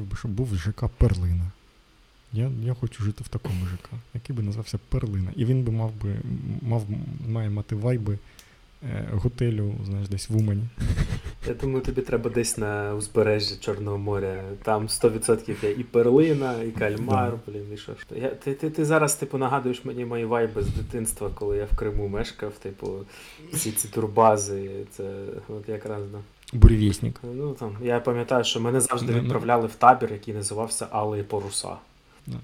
хотів би, щоб був ЖК Перлина. Я я хочу жити в такому ЖК, який би назвався Перлина. І він би мав би мав, має мати вайби е, готелю, знаєш, десь в Умані. Я думаю, тобі треба десь на узбережжі Чорного моря. Там 100% є і перлина, і кальмар, да. блін, і що ж. Я, ти, ти, ти зараз, типу, нагадуєш мені мої вайби з дитинства, коли я в Криму мешкав, типу, всі ці турбази. Це от якраз да. Буревісник. Ну там я пам'ятаю, що мене завжди відправляли в табір, який називався Алеї Поруса.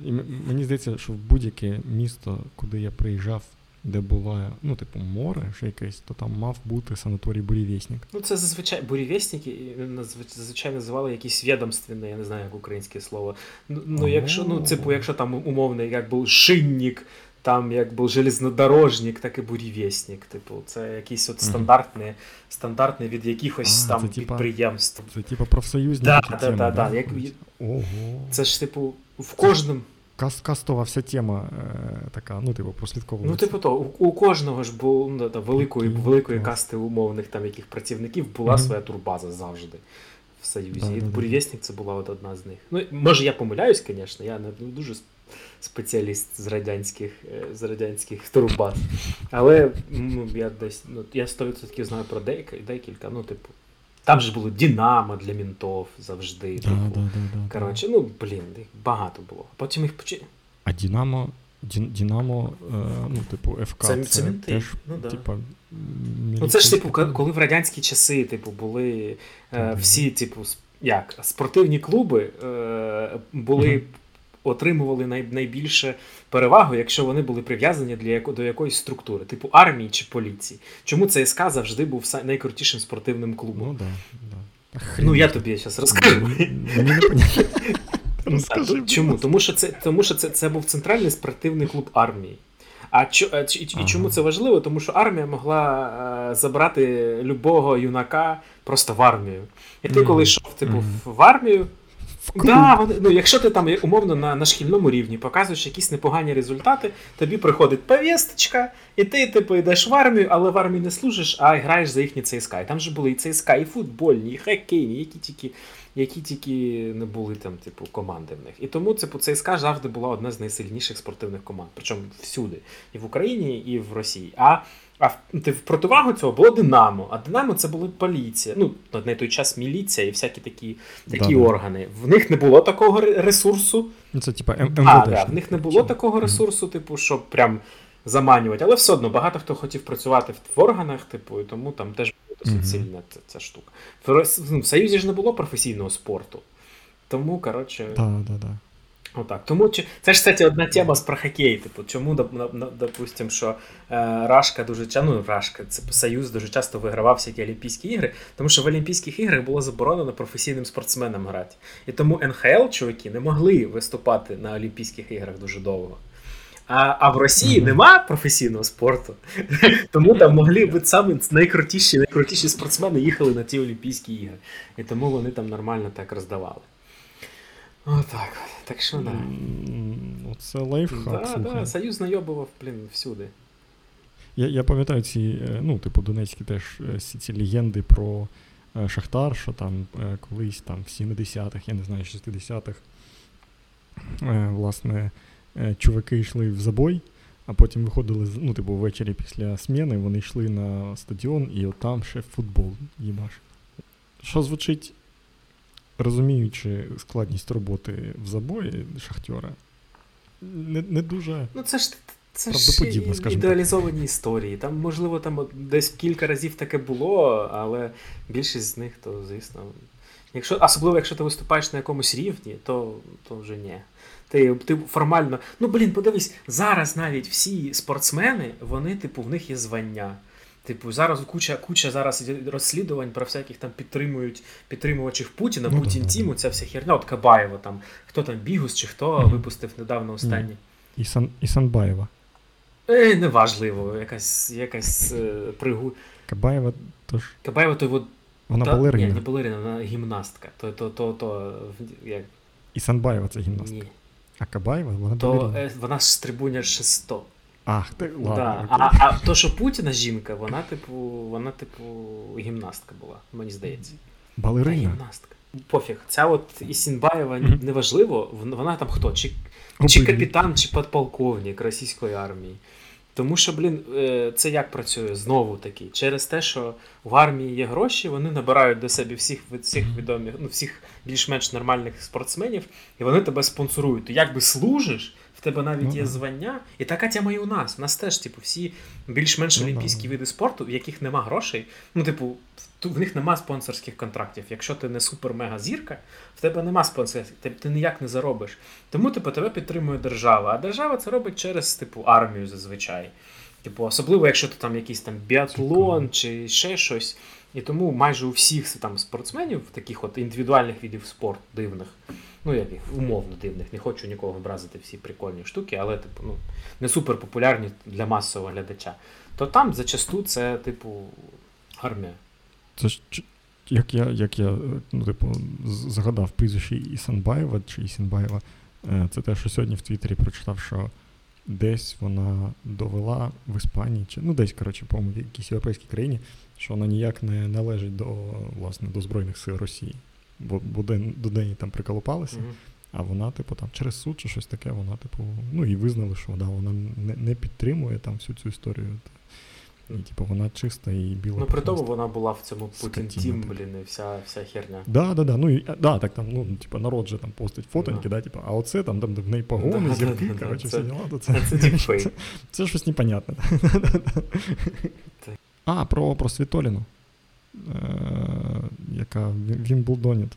І Мені здається, що в будь-яке місто, куди я приїжджав, де була, ну, типу, море ще якесь, то там мав бути санаторій бурєвєснік. Ну, це зазвичай бурєвєсники зазвичай називали якісь відомственні, я не знаю, як українське слово. Ну, ну якщо, ну, типу, якщо там умовний, як був шинник, там як був железнодорожник, так і бурєвєснік. Типу, це якісь от стандартне, стандартне від якихось а, там це, підприємств. Це типу профсоюзні. Да, да, да, да, Як... Ого. Це ж, типу, в кожному. Каст, кастова вся тема е, така, ну, типу, прослідковується. Ну, типу, то, у, у кожного ж було ну, та, великої okay, великої касти умовних там яких працівників була mm-hmm. своя турбаза завжди в Союзі. Да, і да, бурєвєснік це була от одна з них. Ну, може, я помиляюсь, звісно, я не дуже спеціаліст з радянських е, з радянських турбаз. Але ну, я десь ну, я 100% знаю про декілька, ну, типу. Там же було Дінамо для мінтов завжди. Да, типу. да, да, Коротше, ну, блін, їх багато було. Потім їх почали. А Дінамо, Дінамо, е, ну, типу, ФК. Це, це, це теж, ну, да. типу, Ну, це ж, типу, коли в радянські часи, типу, були е, всі, типу, як, спортивні клуби е, були. Mm-hmm отримували най, найбільше перевагу, якщо вони були прив'язані для яко, до якоїсь структури, типу армії чи поліції. Чому ЦСК завжди був найкрутішим спортивним клубом? Ну, да, да. ну я тобі зараз розкажу. Розкажи, Чому? Тому що це тому що це, це був центральний спортивний клуб армії. А чо, і, і ага. чому це важливо? Тому що армія могла е, забрати любого юнака просто в армію. І ти, mm. коли йшов типу, mm. в армію, Да, вони, ну, Якщо ти там умовно на на шкільному рівні показуєш якісь непогані результати, тобі приходить повісточка, і ти типу, йдеш в армію, але в армії не служиш, а граєш за їхні ЦСКА. І там же були і ЦСКА, і футбольні, і хокейні, які тільки які тільки не були там, типу, команди в них. І тому типу, ЦСКА завжди була одна з найсильніших спортивних команд. Причому всюди, і в Україні, і в Росії. А а в, противагу цього було Динамо. А Динамо це була поліція. Ну, на той час міліція і всякі такі такі да, органи. В них не було такого ресурсу. Ну, це типа МВД. А, да, В них не було такого ресурсу, типу, щоб прям заманювати. Але все одно багато хто хотів працювати в органах, типу, і тому там теж була досить mm-hmm. сильна ця, ця штука. В, в Союзі ж не було професійного спорту. Тому, коротше. Да, да, да. Отак. Тому це ж кстати, одна тема з про хокей. Типу, чому, допустимо, що е, Рашка дуже часто, ну Рашка, це Союз дуже часто вигравав всякі Олімпійські ігри, тому що в Олімпійських іграх було заборонено професійним спортсменам грати. І тому НХЛ, чуваки, не могли виступати на Олімпійських іграх дуже довго. А а в Росії mm-hmm. нема професійного спорту, тому там могли бути саме найкрутіші найкрутіші спортсмени їхали на ті Олімпійські ігри. І тому вони там нормально так роздавали. Отак. Так що да. Оце лайфхак. Да, да, Союз найобував, блін, всюди. Я я пам'ятаю ці, е, ну, типу, Донецькі теж е, ці, легенди про е, Шахтар, що там колись там в 70-х, я не знаю, 60-х, власне, чуваки йшли в забой, а потім виходили ну, типу, ввечері після сміни, вони йшли на стадіон і от там ще футбол їбаш. Що звучить розуміючи складність роботи в забої шахтера, не не дуже ну, це ж це ж ідеалізовані так. історії. Там, можливо, там десь кілька разів таке було, але більшість з них, то, звісно. Якщо, Особливо, якщо ти виступаєш на якомусь рівні, то то вже ні. Ти ти формально. Ну, блін, подивись, зараз навіть всі спортсмени, вони, типу, в них є звання. Типу, зараз куча куча зараз розслідувань про всяких там підтримують підтримувачів Путіна, ну, Путін Тіму, ця вся херня. От Кабаєва там, хто там Бігус чи хто mm випустив недавно останній. Ісан, Ісанбаєва. Е, Неважливо, якась якась е, пригу. Кабаєва тож. Кабаєва то от, Вона та, балерина. Ні, не балерина, вона гімнастка. То, то, то, то, як... Ісанбаєва це гімнастка. Ні. А Кабаєва вона то, балерина. Е, вона ж трибуня 600. Ах, ти ладно. Да. А а то, що Путіна жінка, вона, типу, вона, типу, гімнастка була, мені здається. Балерина? Та, гімнастка. Пофіг, ця от Ісінбаєва mm-hmm. неважливо, вона там хто? Чи чи капітан, чи подполковник російської армії. Тому що, блін, е, це як працює знову таки. Через те, що в армії є гроші, вони набирають до себе всіх всіх відомих, ну всіх більш-менш нормальних спортсменів, і вони тебе спонсорують. Ти якби служиш, в тебе навіть є звання. І така тема і у нас. У нас теж, типу, всі більш-менш олімпійські види спорту, в яких нема грошей. Ну, типу, в них нема спонсорських контрактів. Якщо ти не супер-мега зірка, в тебе нема спонсорів, ти, ти ніяк не заробиш. Тому типу, тебе підтримує держава. А держава це робить через типу армію зазвичай. Типу, особливо, якщо ти там якийсь там біатлон чи ще щось. І тому майже у всіх там спортсменів, таких от індивідуальних видів спорту дивних, ну як їх умовно дивних, не хочу нікого образити всі прикольні штуки, але типу, ну, не супер популярні для масового глядача, то там зачасту це, типу, армія. Це ж як я як я ну, типу, згадав прізвище Ісанбаєва чи Ісінбаєва, е, це те, що сьогодні в Твіттері прочитав, що десь вона довела в Іспанії, чи ну десь, коротше, по-моєму, в якійсь європейській країні, що вона ніяк не належить до власне, до Збройних сил Росії. Бо, бо до неї там приколупалися, mm-hmm. а вона, типу, там через суд чи щось таке, вона, типу, ну і визнали, що да, вона не не підтримує там всю цю історію. І, типу, вона чиста і біла. Ну, при тому вона була в цьому Путін Тім, блін, і вся вся херня. Да, да, да. Ну, і, да, так там, ну, типу, народ же там постить фотоньки, да, типу, а оце там, там в неї погони, зірки, коротше, всі діла, то це, це, це, це щось непонятне. а, про, про Світоліну, е, яка Вімблдонить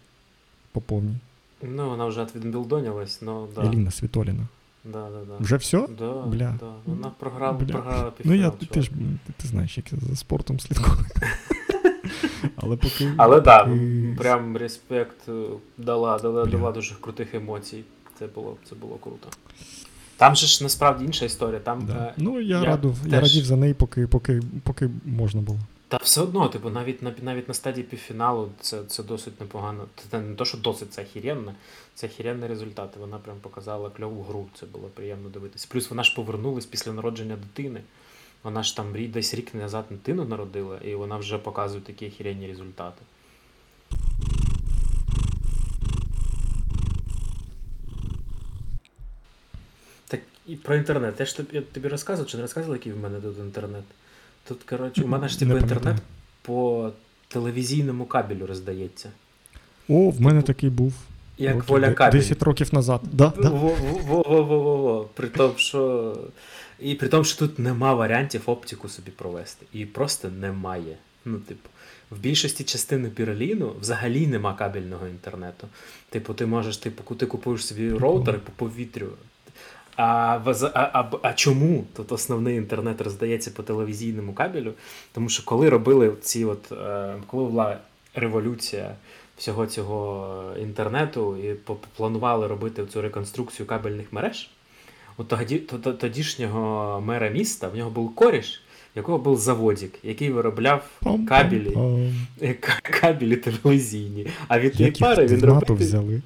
по повній. Ну, вона вже відвімблдонилась, но да. Еліна Світоліна. Да, да, да. Вже все? Да, Бля. Да. Вона програла, Бля. програла Ну, я, ти, ти ж ти, ти знаєш, як я за спортом слідкую. Але поки. Але так, поки... да, прям респект е, дала, дала, дала дуже крутих емоцій. Це було це було круто. Там же ж насправді інша історія. Там, да. е, Ну, я, я, раду, теж... я радів за неї, поки, поки, поки можна було. Та все одно, типу, навіть на навіть на стадії півфіналу це це досить непогано. Це не то, що досить це охеренно, це охеренні результати. Вона прям показала кльову гру, це було приємно дивитися. Плюс вона ж повернулась після народження дитини. Вона ж там десь рік назад дитину народила, і вона вже показує такі охеренні результати. Так і про інтернет. Я ж тобі, я тобі розказував, чи не розказував, який в мене тут інтернет? Тут, коротше, у мене ж типу інтернет по телевізійному кабелю роздається. О, в мене такий був. Як воля кабель. 10 років назад. Да, да. Во-во-во-во-во. При тому, що. І при тому, що тут нема варіантів оптику собі провести. І просто немає. Ну, типу, в більшості частини Берліну взагалі нема кабельного інтернету. Типу, ти можеш, типу, ти купуєш собі роутер по повітрю. А а, а, а чому тут основний інтернет роздається по телевізійному кабелю? Тому що коли робили ці от е, коли була революція всього цього інтернету і планували робити цю реконструкцію кабельних мереж, от тоді, тодішнього мера міста в нього був коріш, якого був заводик, який виробляв кабелі кабелі телевізійні. А від тієї пари він робив. взяли.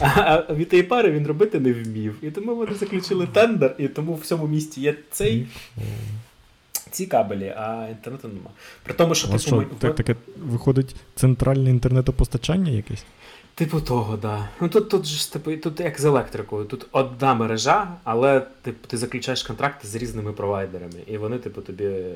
А від тієї пари він робити не вмів. І тому вони заключили тендер, і тому в цьому місті є цей. Ці кабелі, а інтернету нема. При тому, що, типу, що ми... таке виходить центральне інтернетопостачання якесь? Типу того, да. Ну тут тут ж типу, тут як з електрикою. Тут одна мережа, але типу, ти заключаєш контракти з різними провайдерами, і вони, типу, тобі е,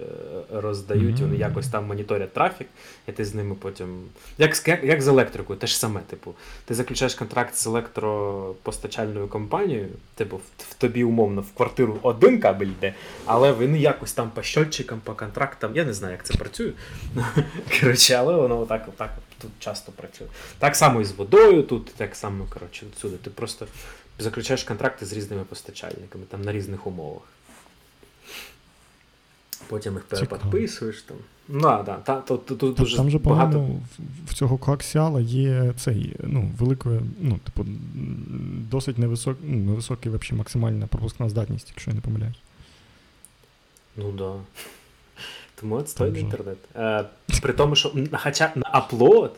роздають, mm-hmm. вони якось там моніторять трафік, і ти з ними потім. Як як, як з електрикою, те ж саме, типу, ти заключаєш контракт з електропостачальною компанією, типу, в, в тобі умовно в квартиру один кабель йде, але вони якось там по щотчикам, по контрактам. Я не знаю, як це працює. Коротше, але воно отак, отак тут часто працює. Так само і з водою, тут так само, коротше, всюди. Ти просто заключаєш контракти з різними постачальниками там на різних умовах. Потім їх переподписуєш там. Ну, да, та, то, то, то, дуже Там же, багато... по-моєму, в цього коаксіала є цей, ну, великою, ну, типу, досить невисок, ну, невисокий вообще, максимальна пропускна здатність, якщо я не помиляюсь. Ну так. Да. Тому отстойний інтернет. Е, При тому, що хоча на аплод,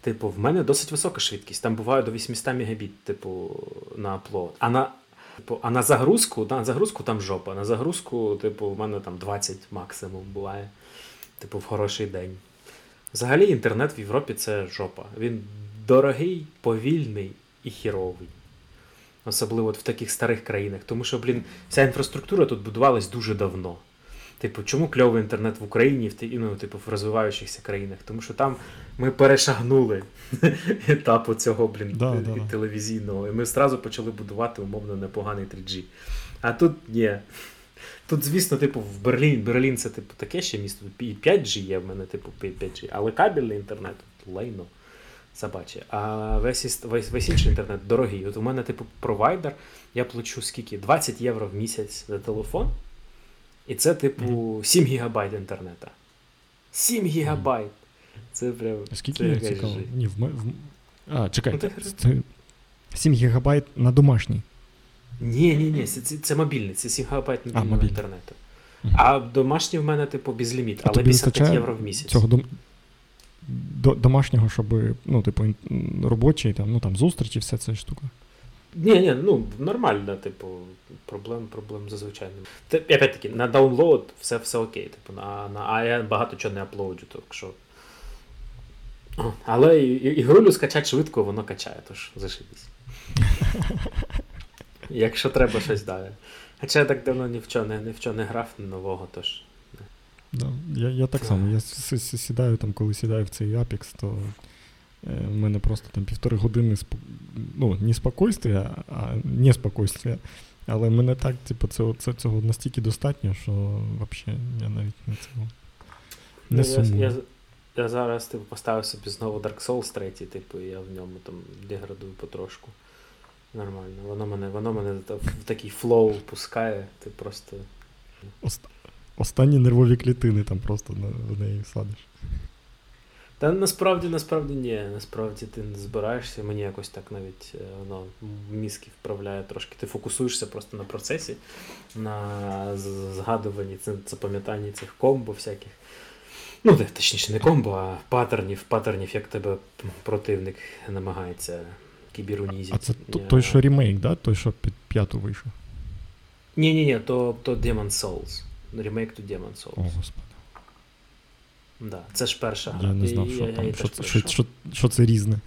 типу, в мене досить висока швидкість. Там буває до 800 Мбіт, типу, на аплод. А на типу, а на загрузку, на загрузку там жопа. На загрузку, типу, в мене там 20 максимум буває. Типу, в хороший день. Взагалі, інтернет в Європі це жопа. Він дорогий, повільний і хіровий. Особливо от в таких старих країнах. Тому що, блін, вся інфраструктура тут будувалась дуже давно. Типу, чому кльовий інтернет в Україні в ну, типу, в розвиваючихся країнах? Тому що там ми перешагнули етапу цього, блін, да, да. телевізійного. І ми одразу почали будувати умовно непоганий 3G. А тут ні. Тут, звісно, типу, в Берлін, Берлін це типу таке ще місто. І 5G є в мене, типу, 5G, але кабельний інтернет лайно собаче. А весь весь, весь інший інтернет дорогий. От у мене, типу, провайдер, я плачу скільки? 20 євро в місяць за телефон. І це, типу, 7 гігабайт інтернету. 7 гігабайт. Це прям. Скільки це цікаво? Ні, в, в... А, чекай, ну, це 7 гігабайт на домашній. Ні, ні, ні, це, це, це мобільний, це 7 гігабайт мобільного інтернету. А домашній в мене, типу, безліміт, але 55 євро в місяць. Цього дом... До, домашнього, щоб, ну, типу, робочий, там, ну там зустрічі, вся ця штука. Ні, ні, ну нормально, типу, проблем проблем зазвичай немає. Опять-таки, на download все все окей. Типу, на, на, А я багато чого не upload жу, так що. Але ігрулю скачати швидко, воно качає, тож зашибісь. Якщо треба щось далі. Хоча я так давно ні в чого не, ні в чого не грав нового, тож. Да, Я я так само. Я сідаю там, коли сідаю в цей Apex, то у е, мене просто там півтори години сп... ну, не спокойствия, а не спокойствия. Але мене так, типу, це, це, цього настільки достатньо, що взагалі я навіть не цього. Не ну, я, я, я зараз типу, поставив собі знову Dark Souls 3, типу, і я в ньому там деградую потрошку. Нормально. Воно мене воно мене в такий flow пускає, ти просто. Ост... Останні нервові клітини там просто на, в неї садиш. Та насправді, насправді ні. Насправді ти не збираєшся, мені якось так навіть е, воно мізки вправляє трошки. Ти фокусуєшся просто на процесі, на згадуванні, запам'ятанні цих комбо всяких. Ну, точніше, не комбо, а паттернів, паттернів, як тебе противник намагається кіберунізі. А це той, що ремейк, да? Той, що під п'яту вийшов? Ні, ні, ні, то то Demon Souls. Ремейк то Demon Souls. О, господи. Да, Це ж перша гра. Я не знав, що я, там, я що, це, що, що, що це різне.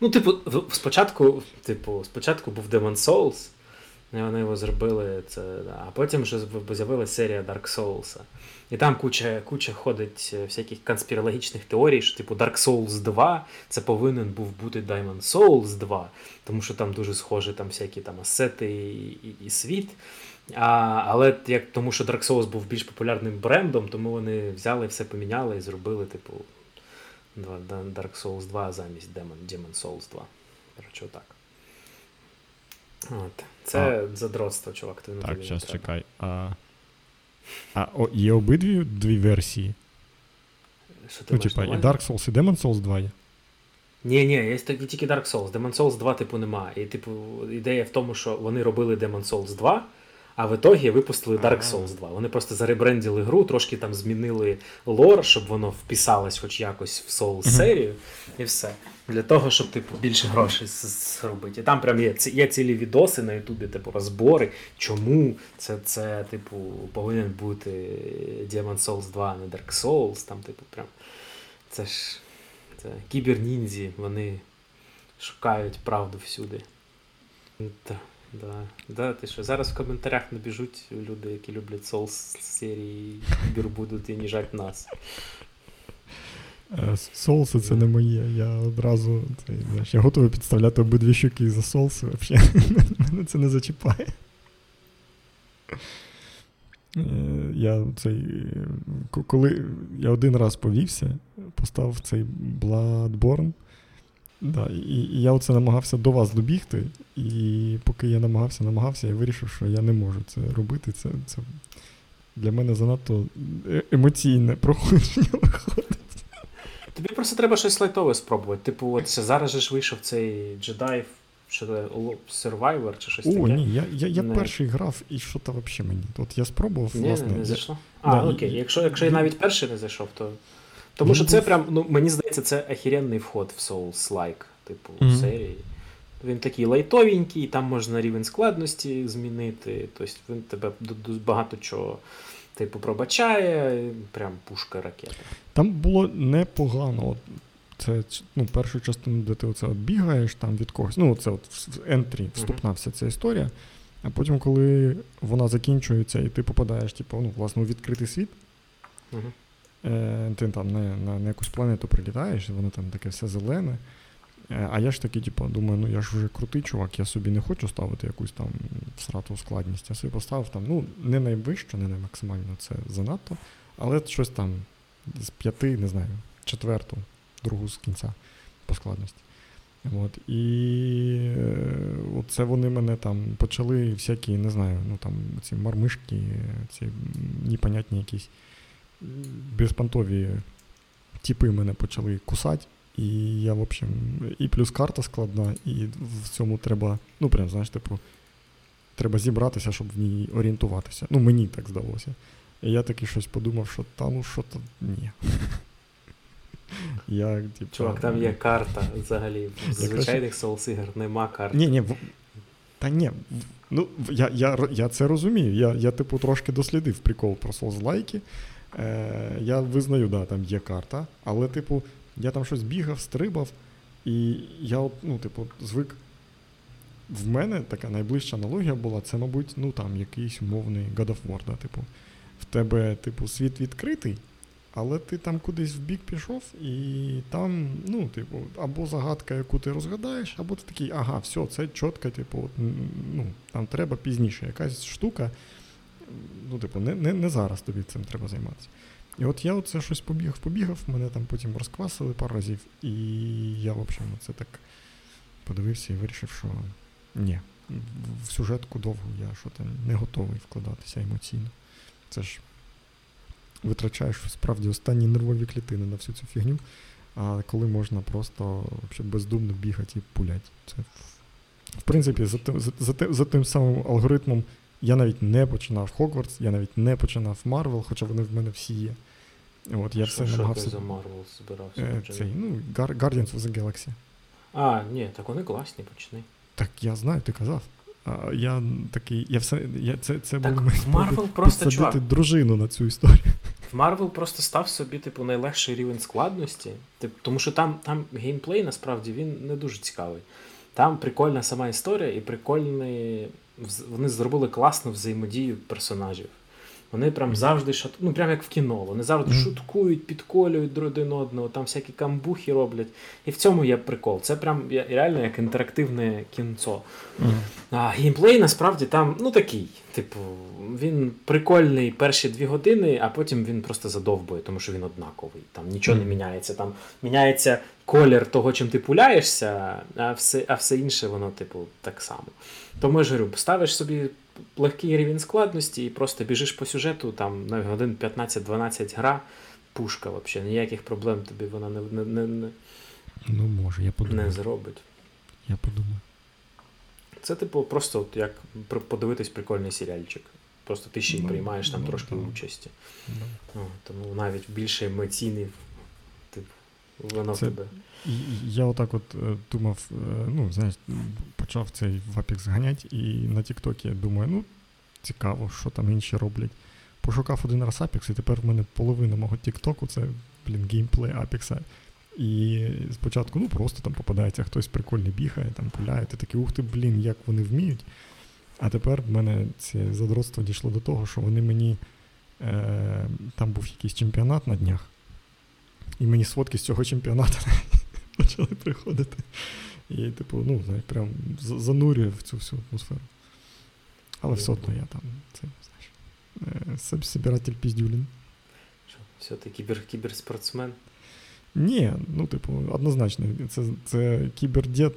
Ну, типу, спочатку, типу, спочатку був Demon Souls, і вони його зробили, це, да. а потім вже з'явилася серія Dark Souls. І там куча куча ходить е, всяких конспірологічних теорій, що типу Dark Souls 2 це повинен був бути Diamond Souls 2, тому що там дуже схожі там всякі там асети і, і, і світ. А, Але як тому, що Dark Souls був більш популярним брендом, тому вони взяли все поміняли і зробили, типу, Dark Souls 2 замість Demon, Demon Souls 2. Коротше, отак. От. Це а, задротство, чувак. Ти так, зараз чекай. А а о, є обидві дві версії? Що ти ну, типа, і Dark Souls, і Demon Souls 2 є. Ні, ні, є тільки Dark Souls. Demon Souls 2, типу, немає. І, типу, ідея в тому, що вони робили Demon Souls 2, а в ітогі випустили Dark Souls 2. Вони просто заребрендили гру, трошки там змінили лор, щоб воно вписалось хоч якось в Souls серію, і все. Для того, щоб типу, більше грошей зробити. І там прям є є цілі відоси на Ютубі, типу, розбори, чому це, це типу, повинен бути Demon Souls 2, а не Dark Souls. Там, типу, прям. Це ж це кіберніндзі, вони шукають правду всюди. Так. Да, да, ти що, Зараз в коментарях набіжуть люди, які люблять Souls серії Кібер будуть і ніжать нас. Е, соуси це не моє. Я одразу це, знаєш, я готовий підставляти обидві щуки за соуси. Взагалі. Мене це не зачіпає. Е, я цей, Коли я один раз повівся, поставив цей Bloodborne. Да, І і я оце намагався до вас добігти, і поки я намагався, намагався, я вирішив, що я не можу це робити. Це це для мене занадто е, емоційне проходження виходить. Тобі просто треба щось лайтове спробувати. Типу, от зараз же ж вийшов цей Jedi що Survivor чи щось О, таке. О, ні, я я, я не... перший грав і що то взагалі мені. От я спробував, ні, власне. Не, не зайшло? А, да, окей. Якщо якщо я навіть перший не зайшов, то. Тому що це прям, ну мені здається, це охеренний вход в Souls-like, типу, mm-hmm. серії. Він такий лайтовенький, там можна рівень складності змінити. Тобто він тебе багато чого типу, пробачає, прям пушка ракета. Там було непогано. Це ну, першу частину, де ти оце от бігаєш там від когось. Ну, це от в ентрі вступна вся ця історія. А потім, коли вона закінчується, і ти попадаєш, типу, ну, власне, у відкритий світ, Угу. Е, ти там на, на, на якусь планету прилітаєш, воно там таке все зелене. Е, а я ж такий, типу, думаю, ну я ж вже крутий чувак, я собі не хочу ставити якусь там срату складність. Я собі поставив там, ну, не найвище, не наймаксимально, це занадто, але щось там з п'яти, не знаю, четверту, другу з кінця по складності. От, і е, це вони мене там почали всякі, не знаю, ну там ці мармишки, ці непонятні якісь безпонтові типи мене почали кусати. І я, в общем, і плюс карта складна, і в цьому треба, ну, прям, знаєш, типу, треба зібратися, щоб в ній орієнтуватися. Ну, мені так здалося. І я таки щось подумав, що та ну що то ні. Я, типу, Чувак, там є карта взагалі. В звичайних Souls ігр нема карти. Ні, ні, та ні, ну, я я, я це розумію. Я, я, типу, трошки дослідив прикол про Souls-лайки. Е, Я визнаю, да, там є карта, але, типу, я там щось бігав, стрибав, і я, ну, типу, звик. В мене така найближча аналогія була, це, мабуть, ну там якийсь умовний God of War, да, типу. В тебе, типу, світ відкритий, але ти там кудись в бік пішов, і там, ну, типу, або загадка, яку ти розгадаєш, або ти такий, ага, все, це чітко, типу, ну, там треба пізніше. Якась штука, ну, типу, не не, не зараз тобі цим треба займатися. І от я оце щось побігав, побігав, мене там потім розквасили пару разів, і я, в общем, це так подивився і вирішив, що ні, в сюжетку довгу я що там не готовий вкладатися емоційно. Це ж витрачаєш справді останні нервові клітини на всю цю фігню, а коли можна просто бездумно бігати і пулять. Це, В принципі, за за, за, за тим самим алгоритмом я навіть не починав Hogwarts, я навіть не починав Marvel, хоча вони в мене всі є. От, я все що ти за Marvel збирався? Е, цей, ну, Guardians of the Galaxy. А, ні, так вони класні, почни. Так я знаю, ти казав. А, Я такий, я все, я, це це так, був в Marvel просто чувак, дружину на цю історію. В Marvel просто став собі, типу, найлегший рівень складності, типу, тому що там там геймплей насправді він не дуже цікавий. Там прикольна сама історія, і прикольний. Вони зробили класну взаємодію персонажів. Вони прям завжди шат... ну прям як в кіно. Вони завжди mm. шуткують, підколюють один одного, там всякі камбухи роблять. І в цьому є прикол. Це прям реально як інтерактивне кінцо. Mm. А геймплей насправді там ну такий. Типу, він прикольний перші дві години, а потім він просто задовбує, тому що він однаковий. Там нічого mm. не міняється. Там міняється колір того, чим ти пуляєшся, а все а все інше, воно, типу, так само. Тому я ж говорю, ставиш собі легкий рівень складності і просто біжиш по сюжету, там на годин 15-12 гра, пушка взагалі, ніяких проблем тобі вона не не, не, не, ну, може, я подумаю. не зробить. Я подумаю. Це, типу, просто от як подивитись прикольний серіальчик. Просто ти ще й ну, приймаєш там ну, трошки участі. Ну. Тому навіть більше емоційний, воно в тебе. Я отак от е, думав, е, ну, знаєш, почав цей в Apex ганяти, і на Тіктокі думаю, ну, цікаво, що там інші роблять. Пошукав один раз Apex, і тепер в мене половина мого Тіктоку це, блін, геймплей Apex. І спочатку, ну, просто там попадається, хтось прикольний бігає, там пуляє, ти такий, ух ти, блін, як вони вміють. А тепер в мене це задротство дійшло до того, що вони мені. Е, Там був якийсь чемпіонат на днях, і мені сводки з цього чемпіонату почали приходити. І, типу, ну, знаєш, прям занурює в цю всю атмосферу. Але все одно я там, це, знаєш, е, собиратель піздюлін. Що, все ти кібер, кіберспортсмен? Ні, ну, типу, однозначно, це це кібердід,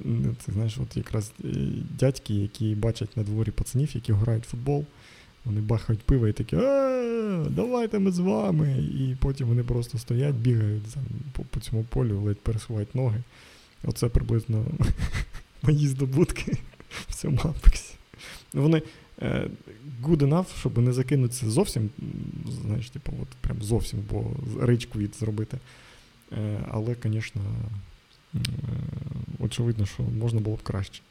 це знаєш, от якраз е, дядьки, які бачать на дворі пацанів, які грають в футбол. Вони бахають пиво і такі, давайте ми з вами. І потім вони просто стоять, бігають по, по цьому полю, ледь пересувають ноги. Оце приблизно мої здобутки в цьому апексі. Вони е, good enough, щоб не закинутися зовсім, знаєш, типу, от прям зовсім, бо ричку від зробити. Е, але, звісно, е, очевидно, що можна було б краще.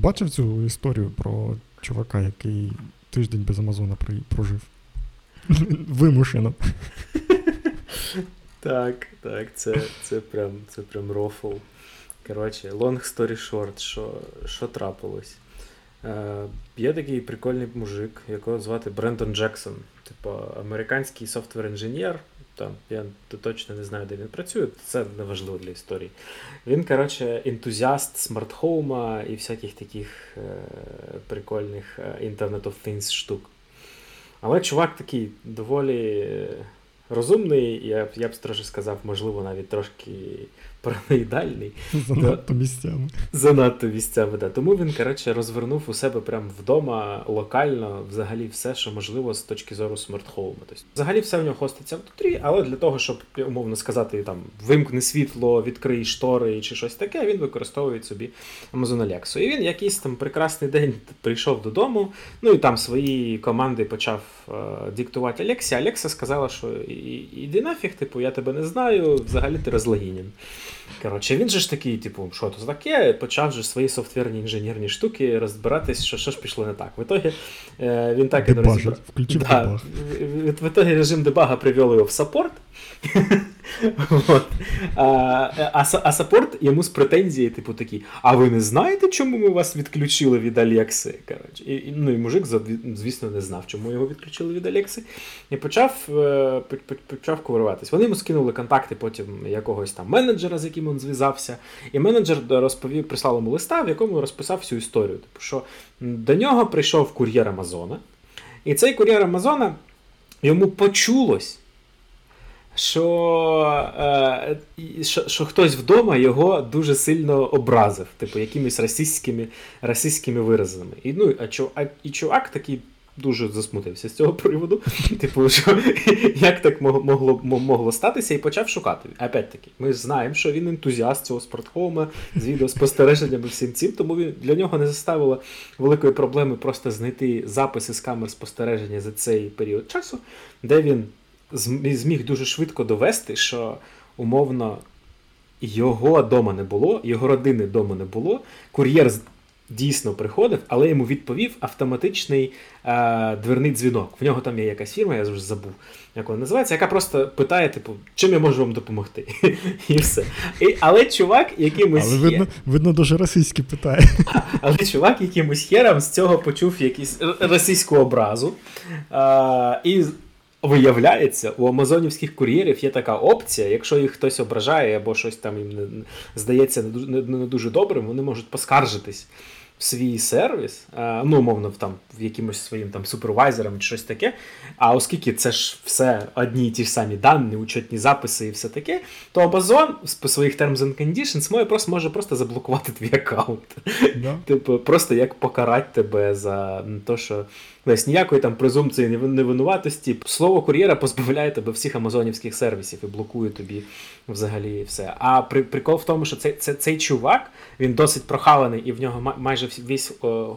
Бачив цю історію про чувака, який тиждень без Амазона прожив. Вимушено. Так, так, це це, прям це прям рофл. Коротше, long story short, що що трапилось? Е, Є такий прикольний мужик, якого звати Брендон Джексон. Типу, американський software-інженер. Там, Я точно не знаю, де він працює, це не важливо для історії. Він, коротше, ентузіаст smart home а і всяких таких е, прикольних е, Internet of Things штук. Але чувак такий доволі розумний, я я б трошки сказав, можливо, навіть трошки параноїдальний. Занадто місцями. Занадто місцями, да. Тому він, коротше, розвернув у себе прямо вдома локально взагалі все, що можливо з точки зору смартхоуму. Тобто, взагалі все в нього хоститься внутрі, але для того, щоб, умовно сказати, там вимкни світло, відкрий штори чи щось таке, він використовує собі Amazon Alexa. І він якийсь там прекрасний день прийшов додому, ну і там свої команди почав е, диктувати Алексі. Алекса сказала, що іди нафіг, типу, я тебе не знаю, взагалі ти розлогінен. Коротше, він же ж такий, типу, що це таке, почав же свої софтверні інженерні штуки розбиратись, що що ж пішло не так. В ітогі е, він так і не розібрав. Да, дебаг. В, в ітогі режим дебага привів його в саппорт. вот. А а, а саппорт йому з претензії, типу, такі: А ви не знаєте, чому ми вас відключили від Алекси? Коротше. І, ну і мужик, звісно, не знав, чому його відключили від Алекси. І почав е, почав кувируватись. Вони йому скинули контакти потім якогось там менеджера, з яким він зв'язався. І менеджер розповів, прислав йому листа, в якому розписав всю історію. Типу, що до нього прийшов кур'єр Амазона, і цей кур'єр Амазона йому почулось що е, що, що хтось вдома його дуже сильно образив, типу, якимись расистськими расистськими виразами. І ну, а, чу, а і чувак такий дуже засмутився з цього приводу. Типу, що як так могло могло статися, і почав шукати. Опять-таки, ми знаємо, що він ентузіаст цього спортхоума з відеоспостереженням і всім цим, тому він для нього не заставило великої проблеми просто знайти записи з камер спостереження за цей період часу, де він зміг дуже швидко довести, що умовно його вдома не було, його родини вдома не було. Кур'єр дійсно приходив, але йому відповів автоматичний е, дверний дзвінок. В нього там є якась фірма, я вже забув, як вона називається, яка просто питає, типу, чим я можу вам допомогти. І все. І, Але чувак якимось. Але видно, видно дуже російське питає. Але чувак якимось хером з цього почув якусь російську образу. А, І Виявляється, у амазонівських кур'єрів є така опція, якщо їх хтось ображає або щось там їм не, здається не дуже, не, не дуже добрим, вони можуть поскаржитись в свій сервіс, ну, умовно, там, в якимось своїм там супервайзером чи щось таке. А оскільки це ж все одні і ті ж самі дані, учетні записи і все таке, то Amazon по своїх Terms and Conditions може просто може просто заблокувати твій аккаунт. Yeah. Типу, просто як покарати тебе за те, що Тобто ніякої там презумпції невинуватості. Слово кур'єра позбавляє тебе всіх амазонівських сервісів і блокує тобі взагалі все. А при, прикол в тому, що цей, цей, цей чувак він досить прохаваний, і в нього майже весь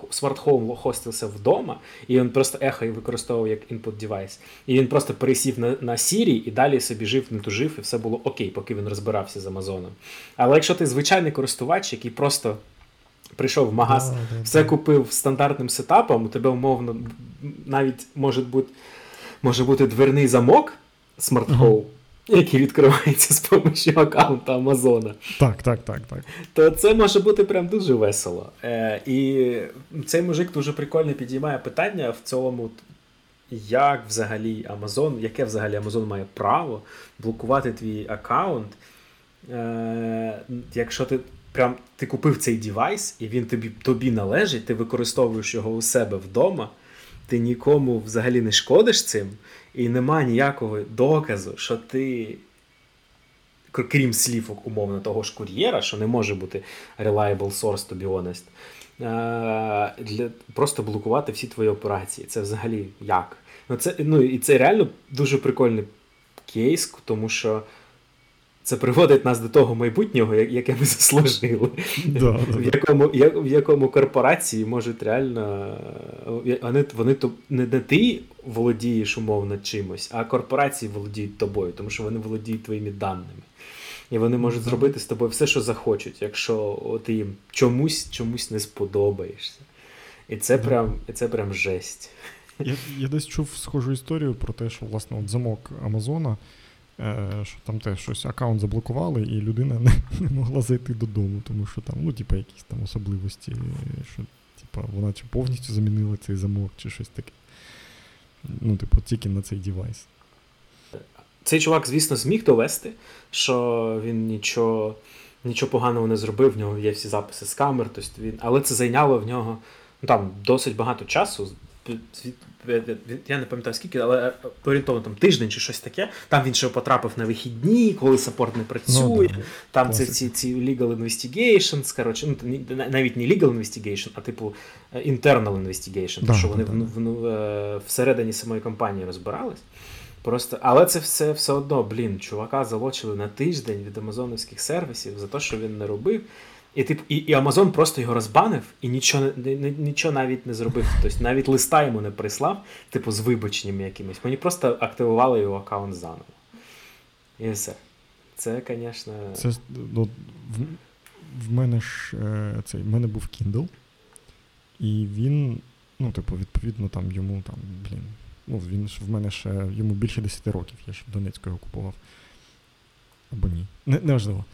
smart home хостився вдома, і він просто ехо використовував як input device. І він просто пересів на на Siri і далі собі жив, не тужив, і все було окей, поки він розбирався з Амазоном. Але якщо ти звичайний користувач, який просто прийшов в магаз, да, все да. купив стандартним сетапом, у тебе умовно навіть може бути може бути дверний замок smart home, uh-huh. який відкривається з допомогою аккаунта Амазона. Так, так, так, так. То це може бути прям дуже весело. Е, І цей мужик дуже прикольно підіймає питання в цьому. Як взагалі Amazon, яке взагалі Amazon має право блокувати твій аккаунт, е, якщо ти прям ти купив цей девайс, і він тобі тобі належить, ти використовуєш його у себе вдома, ти нікому взагалі не шкодиш цим, і нема ніякого доказу, що ти. Крім слів, умовно, того ж кур'єра, що не може бути reliable source, to be honest, для, просто блокувати всі твої операції. Це взагалі як? Ну, це, ну, І це реально дуже прикольний кейс, тому що це приводить нас до того майбутнього, яке ми заслужили, да, в якому в якому корпорації можуть реально вони вони то не, не ти володієш умовно чимось, а корпорації володіють тобою, тому що вони володіють твоїми даними. І вони можуть зробити з тобою все, що захочуть, якщо ти їм чомусь чомусь не сподобаєшся. І це прям і це прям жесть. Я я десь чув схожу історію про те, що власне от замок Амазона, е, що там теж щось аккаунт заблокували, і людина не, не могла зайти додому, тому що там, ну, типа, якісь там особливості, що типа, вона чи повністю замінила цей замок, чи щось таке. Ну, типу, тільки на цей девайс. Цей чувак, звісно, зміг довести, що він нічого нічого поганого не зробив, в нього є всі записи з камер, тобто він, але це зайняло в нього ну, там досить багато часу. Я не пам'ятаю скільки, але орієнтовно там тиждень чи щось таке. Там він ще потрапив на вихідні, коли саппорт не працює. Ну, да, там це ці ці legal investigations, коротше, ну, навіть не legal investigation, а типу е, internal investigation, да, що вони да, в, в, в, всередині самої компанії розбирались. Просто, Але це все все одно, блін, чувака залочили на тиждень від амазоновських сервісів за те, що він не робив. І тип, і, і Амазон просто його розбанив і нічого нічого навіть не зробив. Тобто навіть листа йому не прислав, типу, з вибаченнями якимись. Вони просто активували його аккаунт заново. І все. Це, звісно. Це ну, в, в мене ж е, цей, в мене був Kindle, і він, ну, типу, відповідно, там йому там, блін. Ну, він ж в мене ще йому більше 10 років, я ще в Донецьку його купував. Або ні. Не, Неважливо.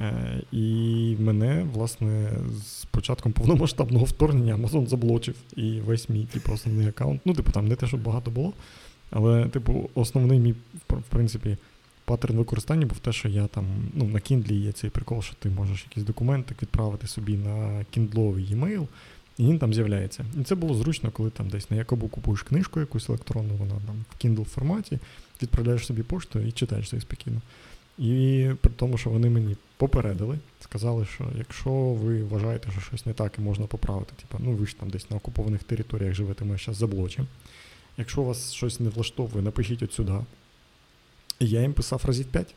Е, І мене, власне, з початком повномасштабного вторгнення Amazon заблочив і весь мій типу, основний аккаунт. Ну, типу, там не те, щоб багато було. Але, типу, основний мій, в принципі, паттерн використання був те, що я там, ну, на Kindle є цей прикол, що ти можеш якийсь документик відправити собі на кіндловий e-mail, і він там з'являється. І це було зручно, коли там десь на Якобу купуєш книжку якусь електронну, вона там в Kindle форматі, відправляєш собі пошту і читаєш це спокійно. І при тому, що вони мені попередили, сказали, що якщо ви вважаєте, що щось не так і можна поправити, типу, ну ви ж там десь на окупованих територіях живете, ми зараз заблочимо. Якщо вас щось не влаштовує, напишіть от сюди. І я їм писав разів 5.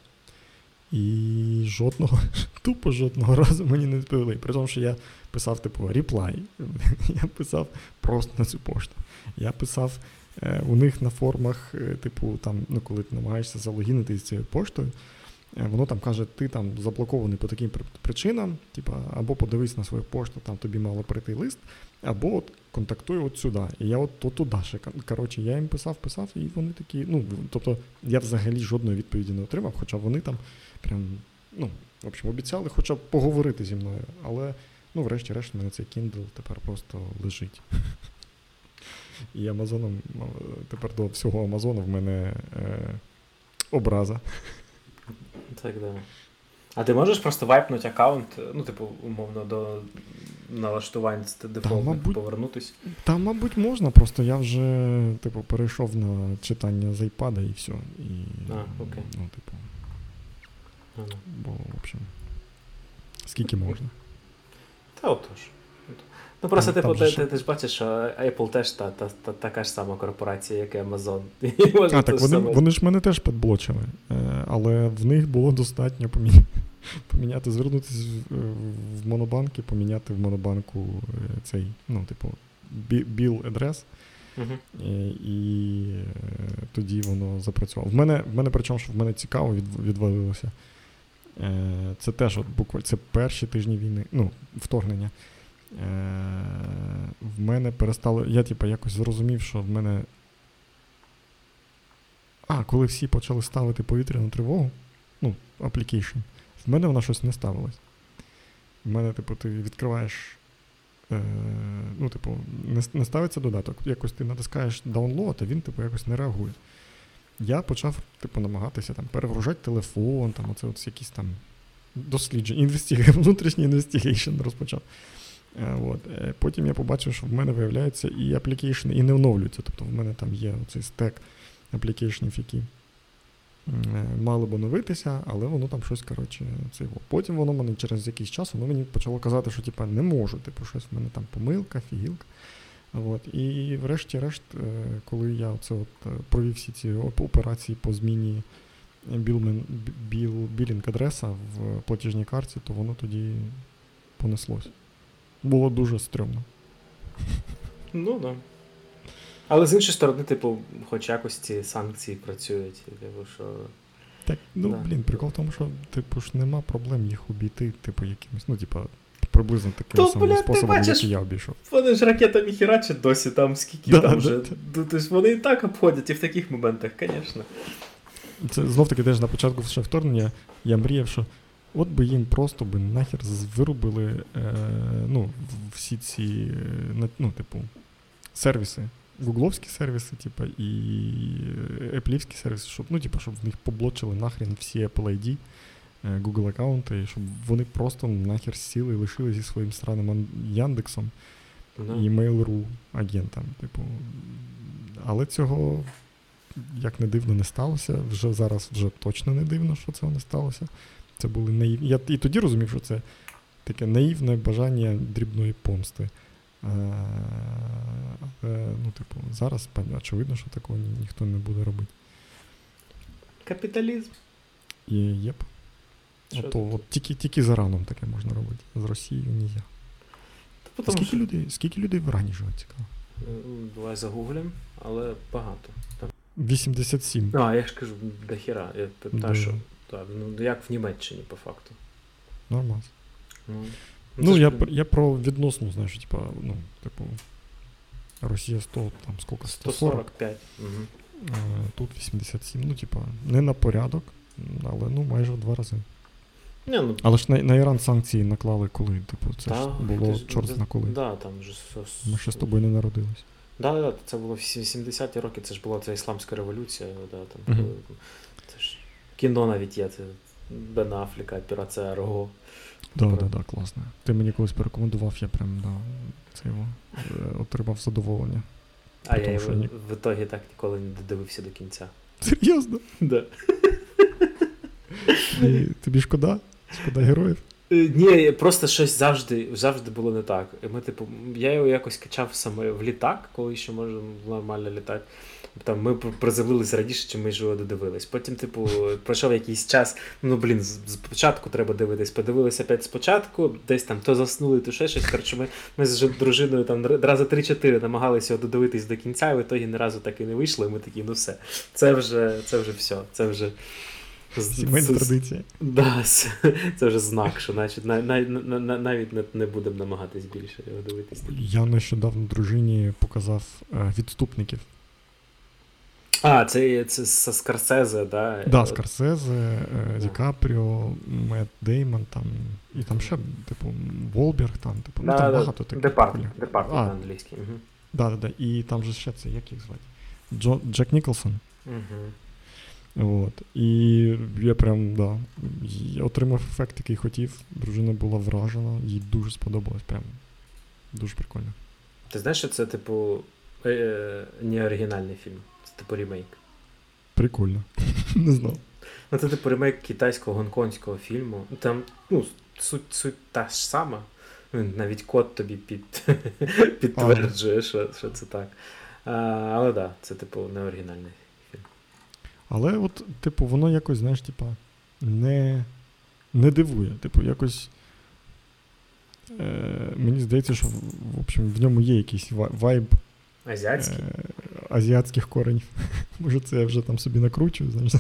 І жодного, тупо жодного разу мені не відповіли. При тому, що я писав, типу, реплай. Я писав просто на цю пошту. Я писав е, у них на формах, е, типу, там, ну, коли ти намагаєшся залогінити з цією поштою, воно там каже, ти там заблокований по таким причинам, типу, або подивись на свою пошту, там тобі мало прийти лист, або от контактуй от сюди. І я от, от туди ще. Коротше, я їм писав, писав, і вони такі, ну, тобто я взагалі жодної відповіді не отримав, хоча вони там прям, ну, в общем, обіцяли хоча б поговорити зі мною, але. Ну, врешті-решт, мене цей Kindle тепер просто лежить. І Амазоном, тепер до всього Амазону в мене е, образа. Так, да. А ти можеш просто вайпнути аккаунт, ну, типу, умовно, до налаштувань дефолтних повернутися? Та, мабуть, можна, просто я вже, типу, перейшов на читання з iPad і все. І, а, окей. Ну, типу. Ага. Бо, в общем, скільки можна. Та отож. Ну просто типу, ти, ти, ти ж бачиш, що Apple теж та, та, та, така ж сама корпорація, як і Amazon. а, так вони вони ж мене теж підблочили, е, але в них було достатньо поміняти, поміняти звернутися в монобанки, поміняти в монобанку е, цей, ну, типу, біл адрес. Uh-huh. І, і тоді воно запрацювало. В мене, в мене причому, що в мене цікаво від, відвалилося. Це теж от буквально це перші тижні війни, ну, вторгнення. Е, в мене перестало. Я, типу, якось зрозумів, що в мене. А, коли всі почали ставити повітряну тривогу, ну, application, в мене вона щось не ставилась. В мене, типу, ти відкриваєш. Е, Ну, типу, не, не ставиться додаток. Якось ти натискаєш download, а він, типу, якось не реагує я почав типу, намагатися там, перегружати телефон, там, оце от якісь там дослідження, investig... внутрішній investigation розпочав. Е, от. Е, потім я побачив, що в мене виявляються і аплікейшни, і не оновлюються. Тобто в мене там є цей стек аплікейшнів, які е, мали б оновитися, але воно там щось, коротше, це Потім воно мене через якийсь час воно мені почало казати, що типу, не можу, типу, щось в мене там помилка, фігілка. От. І врешті-решт, коли я оце от провів всі ці операції по зміні білінг адреса в платіжній карті, то воно тоді понеслось. Було дуже стрьомно. Ну так. Да. Але з іншої сторони, типу, хоч якось ці санкції працюють. Типу, що... Так, ну да. блін, прикол в тому, що типу ж нема проблем їх обійти, типу, якимось, ну, типу, приблизно таким То, самим бля, ти способом, бачиш, як і я обійшов. Вони ж ракетами херачать досі там, скільки Да, там да, вже. да. Тобто вони і так обходять, і в таких моментах, звісно. Це знов таки теж на початку ще вторгнення я мріяв, що от би їм просто би нахер вирубили е, ну, всі ці е, ну, типу, сервіси. Гугловські сервіси, типу, і еплівські сервіси, щоб, ну, типу, щоб в них поблочили нахрен всі Apple ID, е, Google аккаунти, щоб вони просто нахер сіли і лишили зі своїм странним Ан- Яндексом Ну, і Mail.ru агентам. Типу. Але цього, як не дивно, не сталося. Вже зараз вже точно не дивно, що цього не сталося. Це були наївні. Я і тоді розумів, що це таке наївне бажання дрібної помсти. А, але, ну, типу, зараз очевидно, що такого ні, ніхто не буде робити. Капіталізм. І єп. Тут? от тільки, тільки з Іраном таке можна робити. З Росією ні я. Тому скільки що, людей, скільки людей в Ірані живе, цікаво? Давай загуглим, але багато. Там. 87. А, я ж кажу, до хіра. Я питаю, Да. що. Так, ну як в Німеччині, по факту. Нормально. Ну, Ну, це ж, я, я про відносну, знаєш, типа, ну, типу, Росія 100, там скільки, 140, 145. Угу. а тут 87, ну, типа, не на порядок, але ну майже в два рази. Ні, ну, Але ж на, на Іран санкції наклали коли, типу, це ж було ти ж- чорт зна коли. Да, там же Ми ще з тобою не народились. Да, да, це було в 70-ті роки, це ж була ця ісламська революція. Да, там, Мгм. Кіно навіть є, це Бен Афліка, операція Арго. Так, так, да, класно. Ти мені колись порекомендував, я прям да, це його е, отримав задоволення. А я що його в ітогі так ніколи не додивився до кінця. Серйозно? Да. І тобі шкода? Шкода героїв? Е, Ні, просто щось завжди, завжди було не так. Ми, типу, я його якось качав саме в літак, коли ще можна нормально літати. Там ми пр- приземлились раніше, чим ми ж його додивились. Потім, типу, пройшов якийсь час. Ну блін, спочатку треба дивитись. Подивилися опять спочатку, десь там то заснули, то ще щось. Коротше, ми, ми з дружиною там рази 3-4 намагалися його додивитись до кінця, і в ітогі ні разу так і не вийшло. І ми такі, ну все, це вже, це вже все. Це вже. Сімейна традиція. Да, це, вже знак, що значить, на, на, на, на- навіть не, не будемо намагатись більше його дивитись. Я нещодавно дружині показав е, відступників. А, це, це Скорсезе, да? Да, Скорсезе, е. Ді Капріо, Мет Деймон, там, і там ще, типу, Волберг, там, типу, ну там да, багато таких. Департ, департ на англійській. Угу. Да, да, да. І там же ще це, як їх звати? Джо, Джек Ніколсон. Угу. От. І я прям, да, я отримав ефект, який хотів. Дружина була вражена, їй дуже сподобалось. Прям дуже прикольно. Ти знаєш, що це, типу, е, не оригінальний фільм, це типу ремейк. Прикольно. Не знав. Ну, це типу ремейк китайського гонконгського фільму. Там, ну, суть, суть та ж сама. Ну, Навіть код тобі під, підтверджує, що, що це так. А, але так, да, це, типу, не оригінальний. Але от, типу, воно якось, знаєш, типа, не, не дивує. Типу, якось. Е, мені здається, що в, общем, в ньому є якийсь вайб Азіатський? е, азіатських коренів. Може, це я вже там собі накручую, знаєш.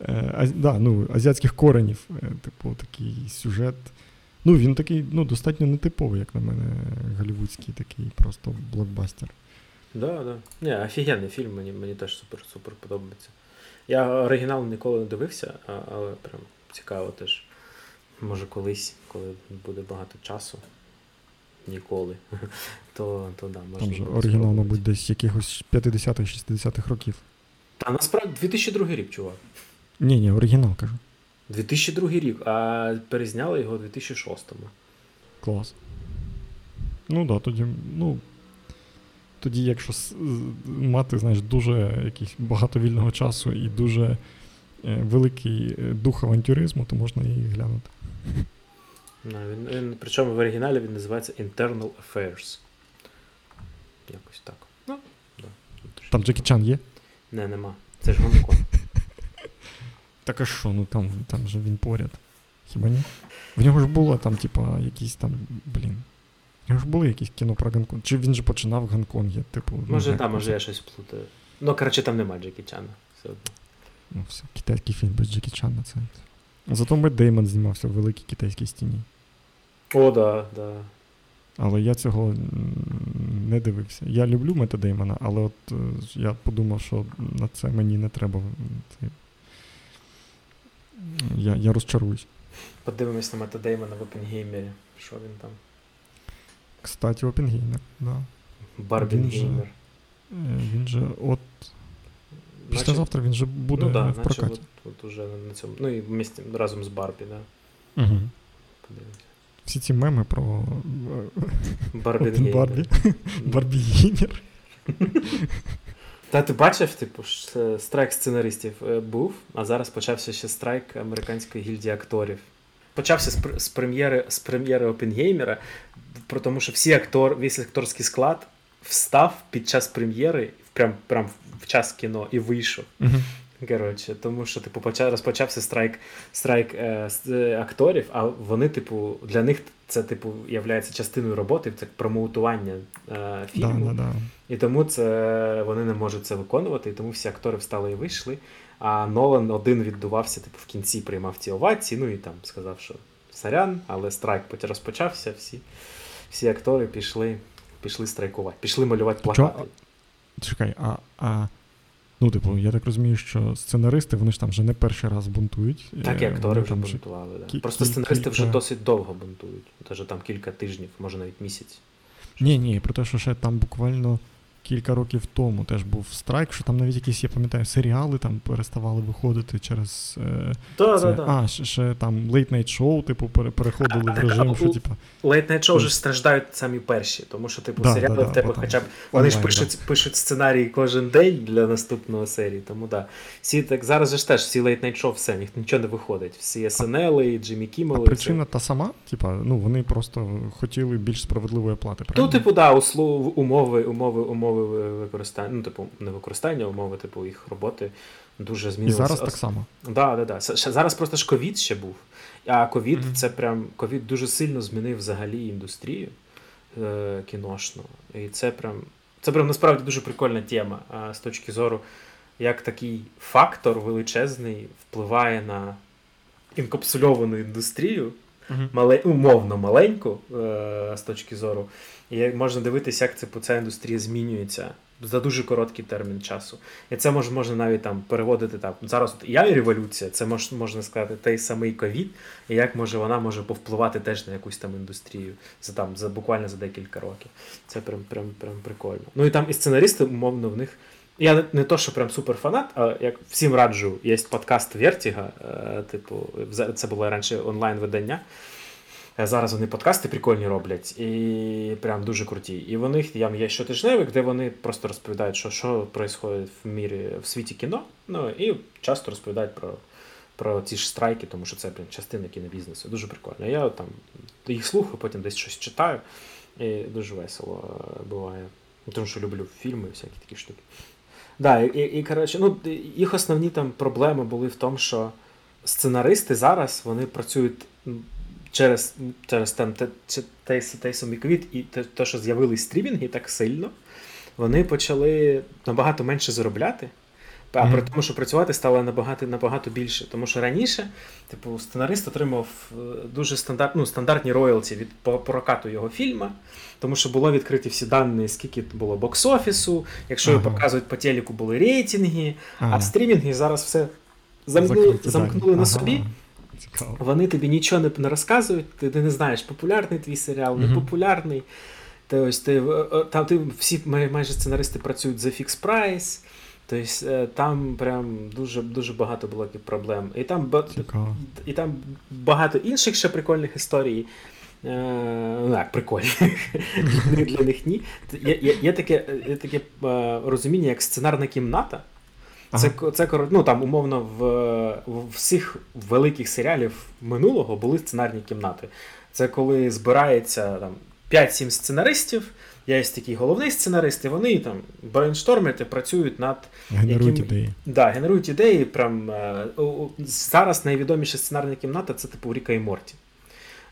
Е, аз, да, ну, азіатських коренів, е, типу, такий сюжет. Ну, він такий, ну, достатньо нетиповий, як на мене, голівудський такий просто блокбастер. Да, да. Не, офігенний фільм, мені, мені теж супер, супер подобається. Я оригінал ніколи не дивився, але прям цікаво теж. Може колись, коли буде багато часу. Ніколи. То, то да, можна. Там же оригінал, мабуть, десь якихось 50-х, 60-х років. Та насправді 2002 рік, чувак. Ні, ні, оригінал кажу. 2002 рік, а перезняли його у 2006-му. Клас. Ну так, да, тоді, ну. Тоді, якщо мати, знаєш, дуже якийсь багато вільного часу і дуже е, великий е, дух авантюризму, то можна і глянути. Ну, він, він, причому в оригіналі він називається Internal Affairs. Якось так. Ну, да. Там Джекі Чан є? Не, нема. Це ж Гонконг. Так а що, ну там, там же він поряд. Хіба ні? В нього ж було там, типа, якісь там, блін. В нього ж були якісь кіно про Гонконг. Чи він же починав в Гонконгі, типу. ну, Може, як там, може я щось плутаю. Ну, коротше, там нема Джекі Чана. Все одно. Ну, все, китайський фільм без Джекі Чана це. Зато Мет Деймон знімався в великій китайській стіні. О, да, да. Але я цього не дивився. Я люблю Мета Деймона, але от е, я подумав, що на це мені не треба. Я я розчаруюсь. Подивимось на Мета Деймона в Опенгеймері. Що він там? Кстати, Опенгеймер, да. Барбінгеймер. Він же от. Післязавтра він же буде ну, да, в прокаті. От, от уже на цьому. Ну і вместе, разом з Барбі, да. Угу. Всі ці меми про Барбі. Барбі. Барбі Геймер. Та ти бачив, типу, страйк сценаристів е, був, а зараз почався ще страйк американської гільдії акторів. Почався з прем'єри з прем'єри Опенгеймера, тому що всі актор, весь акторський склад встав під час прем'єри, прям, прям в час кіно і вийшов. Uh-huh. Коротше, тому що, типу, почав розпочався страйк страйк е, е, акторів, а вони, типу, для них це, типу, являється частиною роботи, це промоутування е, фільму. Да, да, да. І тому це вони не можуть це виконувати, і тому всі актори встали і вийшли. А Нолан один віддувався, типу, в кінці приймав ці овації, ну і там сказав, що сорян, але страйк потім розпочався, всі всі актори пішли пішли страйкувати, пішли малювати плакати. Чекай, а. а... Ну, типу, я так розумію, що сценаристи вони ж там вже не перший раз бунтують. Так, і е, актори вже бунтували. Да. Просто сценаристи вже досить довго бунтують. Тож там кілька тижнів, може навіть місяць. Ні, ні, про те, що ще там буквально кілька років тому теж був страйк, що там навіть якісь, я пам'ятаю, серіали там переставали виходити через. Е, да, це, да, да. А, ще, ще там Late Night Show, типу, переходили в режим, що типу. Late Night Show вже страждають самі перші, тому що, типу, да, серіали в тебе хоча б. Вони ж пишуть пишуть сценарій кожен день для наступного серії. Тому да. Всі так зараз же ж теж всі Late Night Show, все, ніхто нічого не виходить. Всі СНЛ, Джиммі Кіммел. Причина це... та сама, типа, ну вони просто хотіли більш справедливої оплати. Ну, правильно? Ну, типу, да, умови, умови, умови використання використання, ну, типу, не використання, умови, типу, їх роботи дуже змінилося. І зараз так само. Да, да, да. Зараз просто ж ковід ще був. А ковід mm-hmm. це прям ковід дуже сильно змінив взагалі індустрію е, кіношну. І це прям це прям насправді дуже прикольна тема а, з точки зору, як такий фактор величезний впливає на інкапсульовану індустрію, mm-hmm. мале, умовно маленьку е, з точки зору. І можна дивитися, як це, ця індустрія змінюється за дуже короткий термін часу. І це мож, можна навіть там переводити там. Зараз я і революція, це мож, можна сказати той самий ковід, і як може вона може повпливати теж на якусь там індустрію за там за буквально за декілька років. Це прям прям прям прикольно. Ну і там і сценаристи, умовно, в них. Я не, не то, що прям суперфанат, а як всім раджу, є подкаст Вертіга, е, типу, це було раніше онлайн-видання. Е, зараз вони подкасти прикольні роблять і прям дуже круті. І в них там є щотижневик, де вони просто розповідають, що що відбувається в мірі в світі кіно. Ну і часто розповідають про про ці ж страйки, тому що це прям частина кінобізнесу. Дуже прикольно. Я там їх слухаю, потім десь щось читаю, і дуже весело е, буває. Тому що люблю фільми всякі такі штуки. Да, і, і коротше, ну, їх основні там проблеми були в тому, що сценаристи зараз вони працюють через через там той самий ковід і те, те, що з'явились стрімінги так сильно, вони почали набагато менше заробляти. А mm-hmm. при тому, що працювати стало набагато набагато більше. Тому що раніше, типу, сценарист отримав е, дуже стандарт, ну, стандартні роялті від прокату його фільму, тому що було відкриті всі дані, скільки було бокс-офісу, якщо його показують по телеку, були рейтинги, ага. а стрімінги зараз все замкнули, замкнули на собі. Цікаво. Вони тобі нічого не, не розказують, ти, ти не знаєш, популярний твій серіал, не популярний. Ти, ось, ти, там ти, всі майже сценаристи працюють за фікс прайс. Тобто там прям дуже дуже багато було проблем. І там Цікаво. і там багато інших ще прикольних історій. Е, ну, так, прикольних. Для них ні. Є, є, є таке є таке е, розуміння, як сценарна кімната. Це це ну, там, умовно, в, в всіх великих серіалів минулого були сценарні кімнати. Це коли збирається там 5-7 сценаристів. Я є такий головний сценарист, і вони там брейнштормять і працюють над генерують яким... ідеї. Да, генерують ідеї. Прям, е, Зараз найвідоміша сценарна кімната це типу Ріка і Морті.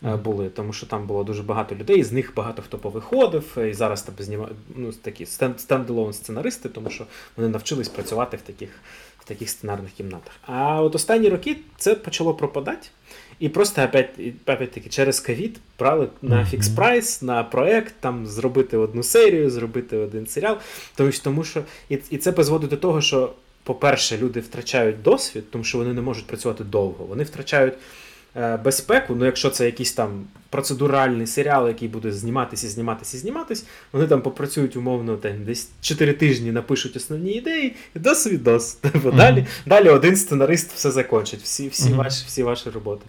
Mm. були, тому що там було дуже багато людей, з них багато хто повиходив, і зараз там знімають ну, такі стендалон сценаристи, тому що вони навчились працювати в таких в таких сценарних кімнатах. А от останні роки це почало пропадати. І просто опять-таки через ковід брали на фікс прайс, на проект, там зробити одну серію, зробити один серіал. Тому тому що і, і це призводить до того, що, по-перше, люди втрачають досвід, тому що вони не можуть працювати довго. Вони втрачають Е, безпеку, ну якщо це якийсь там процедуральний серіал, який буде зніматися, зніматися, зніматись, вони там попрацюють умовно там, десь 4 тижні напишуть основні ідеї, і дос відос. Mm-hmm. Далі далі один сценарист все закончить, всі всі, mm-hmm. ваші всі ваші роботи.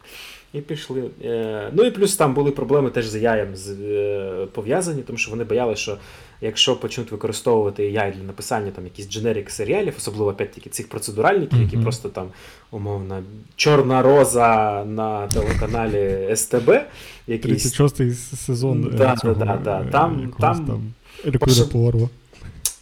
І пішли. Е, ну і плюс там були проблеми теж з яєм е, пов'язані, тому що вони боялися, що якщо почнуть використовувати AI для написання там якісь дженерік серіалів, особливо опять-таки цих процедуральників, які mm-hmm. просто там умовно Чорна роза на телеканалі СТБ. якийсь... 36-й сезон. Е, да, цього, да, да, Там, там, там по, шаб...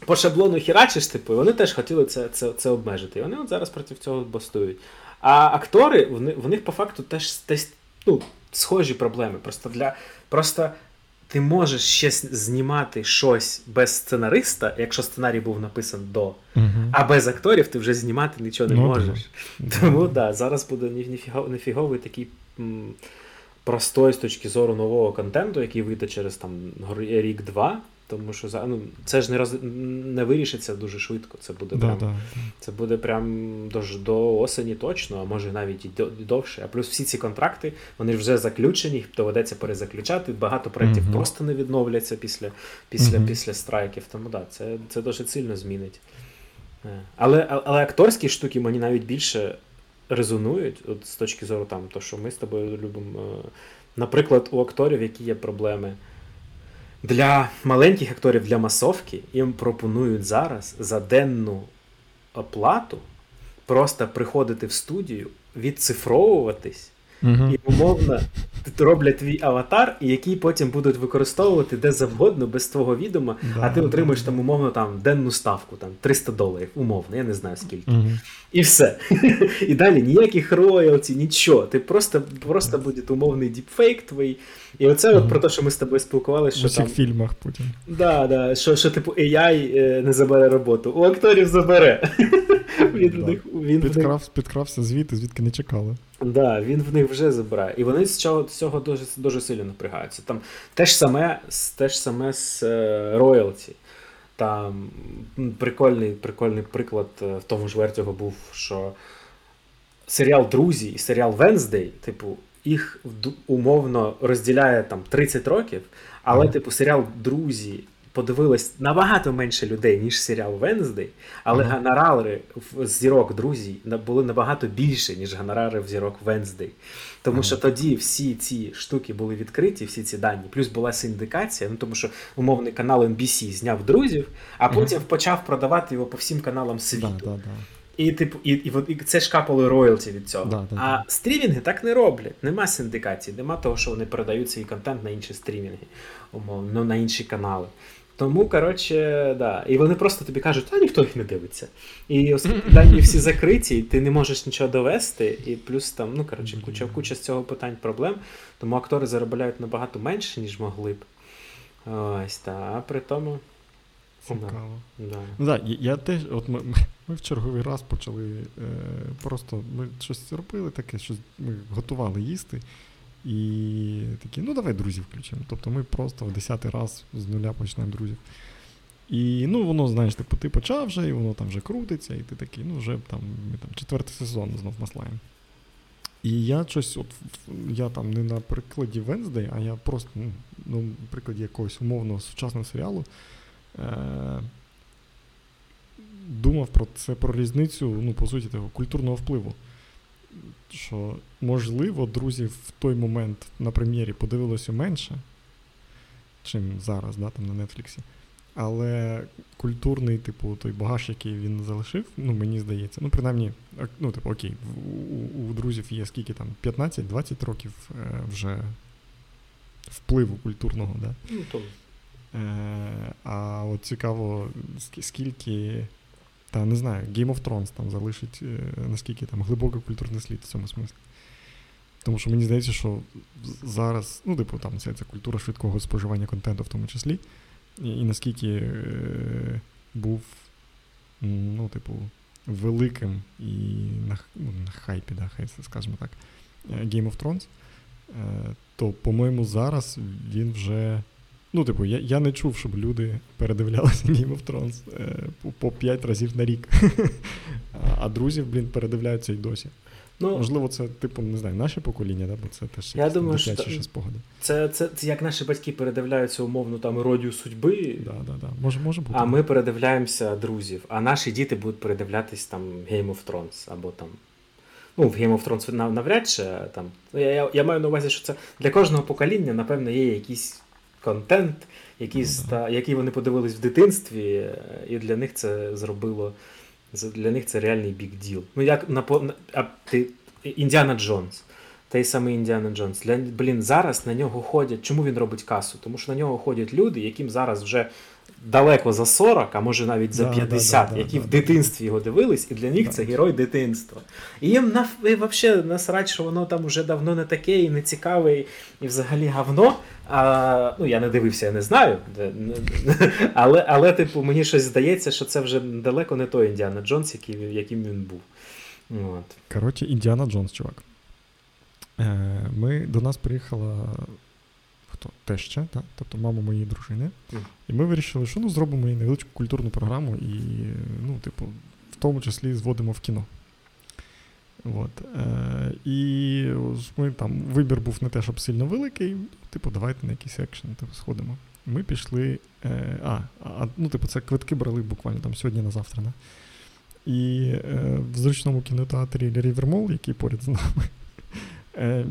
по шаблону хірачиш, типу, вони теж хотіли це це, це обмежити. І вони от зараз проти цього бастують. А актори, в, в них по факту теж, теж ну, схожі проблеми. Просто для. Просто ти можеш ще знімати щось без сценариста, якщо сценарій був написан до, а без акторів ти вже знімати нічого не ну, можеш. Так. Тому так, да, зараз буде нефіговий такий простой з точки зору нового контенту, який вийде через там рік-два. Тому що ну, це ж не роз... не вирішиться дуже швидко. Це буде да, прям да. це буде прям до до осені точно, а може навіть і довше. А плюс всі ці контракти вони вже заключені, їх доведеться перезаключати. Багато проєктів mm-hmm. просто не відновляться після після, mm-hmm. після страйків. Тому да, це це дуже сильно змінить. Е, але але акторські штуки мені навіть більше резонують от з точки зору там, то що ми з тобою любимо. Е, наприклад, у акторів, які є проблеми. Для маленьких акторів для масовки їм пропонують зараз за денну оплату просто приходити в студію, відцифровуватись Угу. І умовно роблять твій аватар, який потім будуть використовувати де завгодно, без твого відома, да, а ти отримуєш там умовно там денну ставку, там 300 доларів, умовно, я не знаю скільки. Угу. І все. І далі ніяких роялті, нічого. Ти просто просто буде умовний діпфейк твій. І оце от про те, що ми з тобою спілкувалися. що У всіх там... фільмах потім. Да, да, Що, що типу AI е, не забере роботу. У акторів забере. Він в них, він Підкрав, в них... Підкрався звідти, звідки не чекали. Да, він в них вже забирає. І вони з цього, цього дуже дуже сильно напрягаються. Там те ж саме те ж саме з роялті. Е, Там прикольний прикольний приклад е, в тому ж Вертього був, що серіал Друзі і серіал Венздей, типу, їх умовно розділяє там 30 років, але, типу, серіал Друзі подивилось набагато менше людей, ніж серіал Венздей, але mm-hmm. гонорари в зірок друзі були набагато більше, ніж гонорари в зірок Венздей. Тому mm-hmm. що тоді всі ці штуки були відкриті, всі ці дані. Плюс була синдикація, ну тому що умовний канал NBC зняв друзів, а потім mm-hmm. почав продавати його по всім каналам світу. Да, да, да. І типу, і, і, і це ж капали роялті від цього. Да, да, а стрімінги так не роблять. Нема синдикації, нема того, що вони передають свій контент на інші стрімінги, умовно, ну, на інші канали. Тому, коротше, да. І вони просто тобі кажуть, а ніхто їх не дивиться. І оскільки дані всі закриті, і ти не можеш нічого довести, і плюс там, ну коротше, куча куча з цього питань проблем. Тому актори заробляють набагато менше, ніж могли б. Ось, та, а при тому. Цікаво. Да. Ну, да, я теж, от ми, ми в черговий раз почали е, просто ми щось робили таке, що ми готували їсти. І такі, ну давай друзів включимо. Тобто ми просто в десятий раз з нуля почнемо друзів. І ну, воно, знаєш, типу, ти почав вже, і воно там вже крутиться, і ти такий, ну, вже там ми там четвертий сезон знов маслаємо. І я щось, от я там не на прикладі Венздей, а я просто ну, ну, на прикладі якогось умовного сучасного серіалу е- думав про це про різницю, ну, по суті, того культурного впливу що, можливо, друзі в той момент на прем'єрі подивилося менше, чим зараз, да, там на Нетфліксі. Але культурний, типу, той багаж, який він залишив, ну, мені здається, ну, принаймні, ну, типу, окей, у, у друзів є скільки там 15-20 років е, вже впливу культурного, да? Ну, то. Е, А от цікаво, скільки та не знаю, Game of Thrones там залишить, е, наскільки там глибокий культурний слід в цьому смислі. Тому що мені здається, що зараз, ну, типу, там ця, ця культура швидкого споживання контенту в тому числі, і, і наскільки е, був, ну, типу, великим і на ну, на хайпі, да, хай скажімо так, е, Game of Thrones, е, то, по-моєму, зараз він вже. Ну, типу, я я не чув, щоб люди передивлялися Game of Thrones е, по 5 разів на рік. А друзів, блін, передивляються й досі. Ну, Можливо, це, типу, не знаю, наше покоління, да? бо це теж я думаю, що спогади. Це, це це, як наші батьки передивляються умовно там еродію судьби. Да, да, да. Може, може бути. А ми передивляємося друзів. А наші діти будуть передивлятись там Game of Thrones або там. Ну, в Game of Thrones навряд чи там. Я, я я, маю на увазі, що це для кожного покоління, напевно, є якийсь контент, який mm-hmm. та, який вони подивились в дитинстві, і для них це зробило. Для них це реальний бік діл. Ну, як на а ти Індіана Джонс. Той самий Індіана Джонс. Для, Блін, зараз на нього ходять. Чому він робить касу? Тому що на нього ходять люди, яким зараз вже далеко за 40, а може навіть за 50, да, да, які да, в дитинстві його дивились, і для них це герой дитинства. І їм на, взагалі насрать, що воно там вже давно не таке, і не цікаве, і взагалі говно. А, Ну, я не дивився, я не знаю. Але, але типу, мені щось здається, що це вже далеко не той Індіана Джонс, який, яким він був. От. Коротше, Індіана Джонс, чувак. Е, Ми до нас приїхала хто? Теща, так? тобто мама моєї дружини. Mm. І ми вирішили, що ну, зробимо їй невеличку культурну програму і, ну, типу, в тому числі зводимо в кіно. От. Е, І ми там вибір був не те, щоб сильно великий. Типу, давайте на якийсь екшен типу, сходимо. Ми пішли. Е, а, а, ну, типу, це квитки брали буквально там сьогодні на завтра. Не? І е, в зручному кінотеатрі Рівермол, який поряд з нами, е,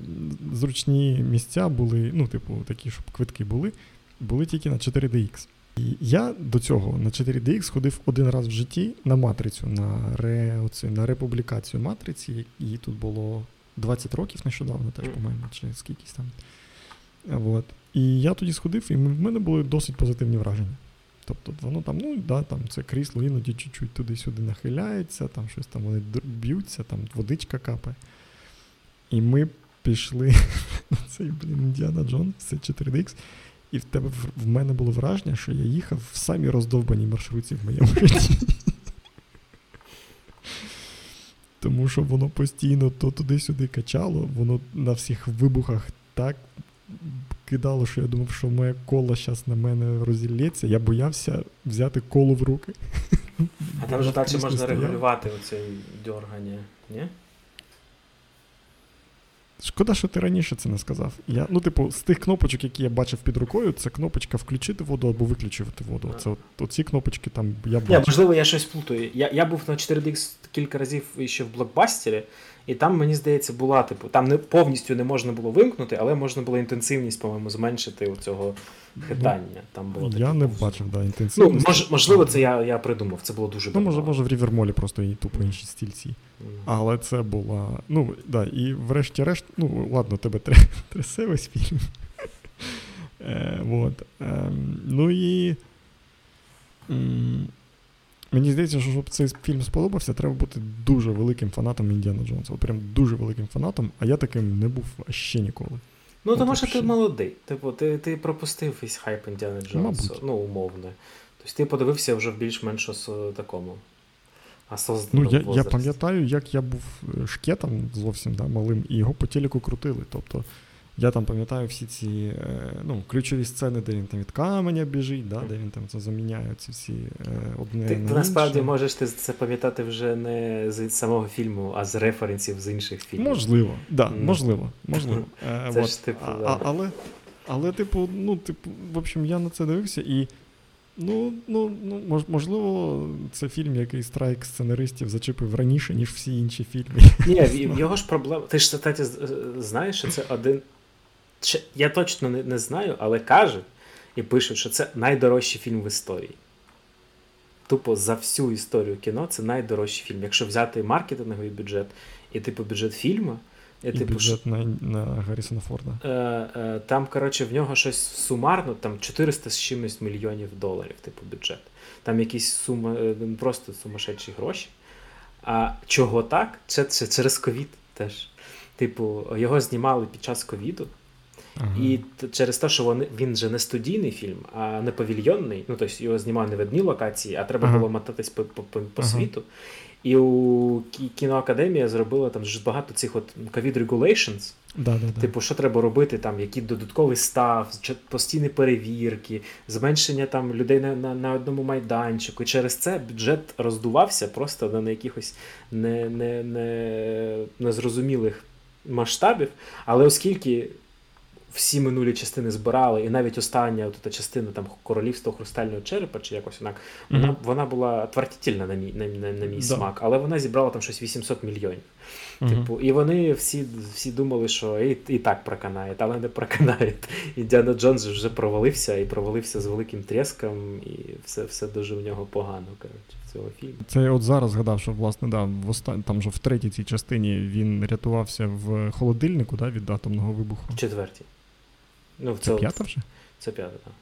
зручні місця були, ну, типу, такі, щоб квитки були, були тільки на 4DX. І я до цього на 4DX ходив один раз в житті на матрицю, на ре, оце, на републікацію матриці, їй тут було 20 років нещодавно, теж, по-моєму, чи скількись там. От. І я тоді сходив, і в мене були досить позитивні враження. Тобто воно там, ну да, там це крісло іноді чуть-чуть туди-сюди нахиляється, там щось там вони б'ються, там водичка капає. І ми пішли на цей, блін, Індіана Джон, це 4DX, і в тебе в мене було враження, що я їхав в самій роздовбаній маршрутці в моєму житті. Тому що воно постійно то туди-сюди качало, воно на всіх вибухах так кидало, що я думав, що моє коло зараз на мене розілється. Я боявся взяти коло в руки. А там вже далі можна регулювати оце дьоргання, ні? Шкода, що ти раніше це не сказав. Я, Ну, типу, з тих кнопочок, які я бачив під рукою, це кнопочка включити воду або виключити воду. Це от, оці кнопочки там я бачив. Ні, Можливо, я щось плутаю. Я я був на 4DX кілька разів ще в блокбастері, і там, мені здається, була, типу, там не повністю не можна було вимкнути, але можна було інтенсивність, по-моєму, зменшити у цього хитання. Там було Я не бачив, да, інтенсивність. Ну, мож, Можливо, це я я придумав, це було дуже Ну, може, може, в Рівермолі просто і тупо інші стільці. Mm. Але це була. Ну, да, і врешті-решт, ну, ладно, тебе трясе весь фільм. Е, вот. Е, ну і. Мені здається, що щоб цей фільм сподобався, треба бути дуже великим фанатом Індіана Джонса. Прям дуже великим фанатом, а я таким не був ще ніколи. Ну, тому що ти молодий. Типу, ти ти пропустив весь хайп Індіана Джонса, ну, умовно. Тобто ти подивився вже в більш-менш такому. Ну, я я пам'ятаю, як я був е, шкетом зовсім да, малим, і його по телеку крутили. Тобто я там пам'ятаю всі ці е, ну, ключові сцени, де він там від каменя біжить, да, де він там це заміняє ці всі е, одне. Ти, ти насправді можеш ти це пам'ятати вже не з самого фільму, а з референсів з інших фільмів. Можливо, да, mm. можливо. можливо. Це вот. ж, типу, а, да. але, але, типу, ну, типу, в общем, я на це дивився і. Ну, ну, ну, можливо, це фільм, який страйк сценаристів зачепив раніше, ніж всі інші фільми. Ні, його ж проблема. Ти ж кстати, знаєш, що це один я точно не, не знаю, але кажуть і пишуть, що це найдорожчий фільм в історії. Тупо за всю історію кіно це найдорожчий фільм. Якщо взяти маркетинговий бюджет і типу бюджет фільму. І, і типу, бюджет на на Гаррісона Форда. Е, е, Там, коротше, в нього щось сумарно, там 400 з чимось мільйонів доларів, типу, бюджет. Там якісь сума, е, просто сумасшедші гроші. А чого так? Це, це через ковід теж. Типу, його знімали під час ковіду. Ага. І через те, що вони, він же не студійний фільм, а не павільйонний. Ну, тобто його знімали не в одній локації, а треба ага. було мотатись по по, по, по ага. світу. І у кіноакадемія зробила там дуже багато цих от COVID regulations. Да, да, Типу, що треба робити, там, які додатковий став, постійні перевірки, зменшення там людей на на, на одному майданчику. І через це бюджет роздувався просто на якихось не, не, не, незрозумілих масштабів. Але оскільки всі минулі частини збирали, і навіть остання от та частина там королівства хрустального черепа, чи якось вона вона, mm-hmm. вона була отвратительна на мій на, на, на мій да. смак, але вона зібрала там щось 800 мільйонів. Mm-hmm. Типу, І вони всі всі думали, що і і так проканає, але не проканає. І Діана Джонс вже провалився і провалився з великим треском, і все все дуже в нього погано. коротше, цього фільму. Це я от зараз згадав, що власне да, в остан... там же в третій цій частині він рятувався в холодильнику да, від атомного вибуху. В четвертій. Ну, Це п'ята вже? Це п'ята, так.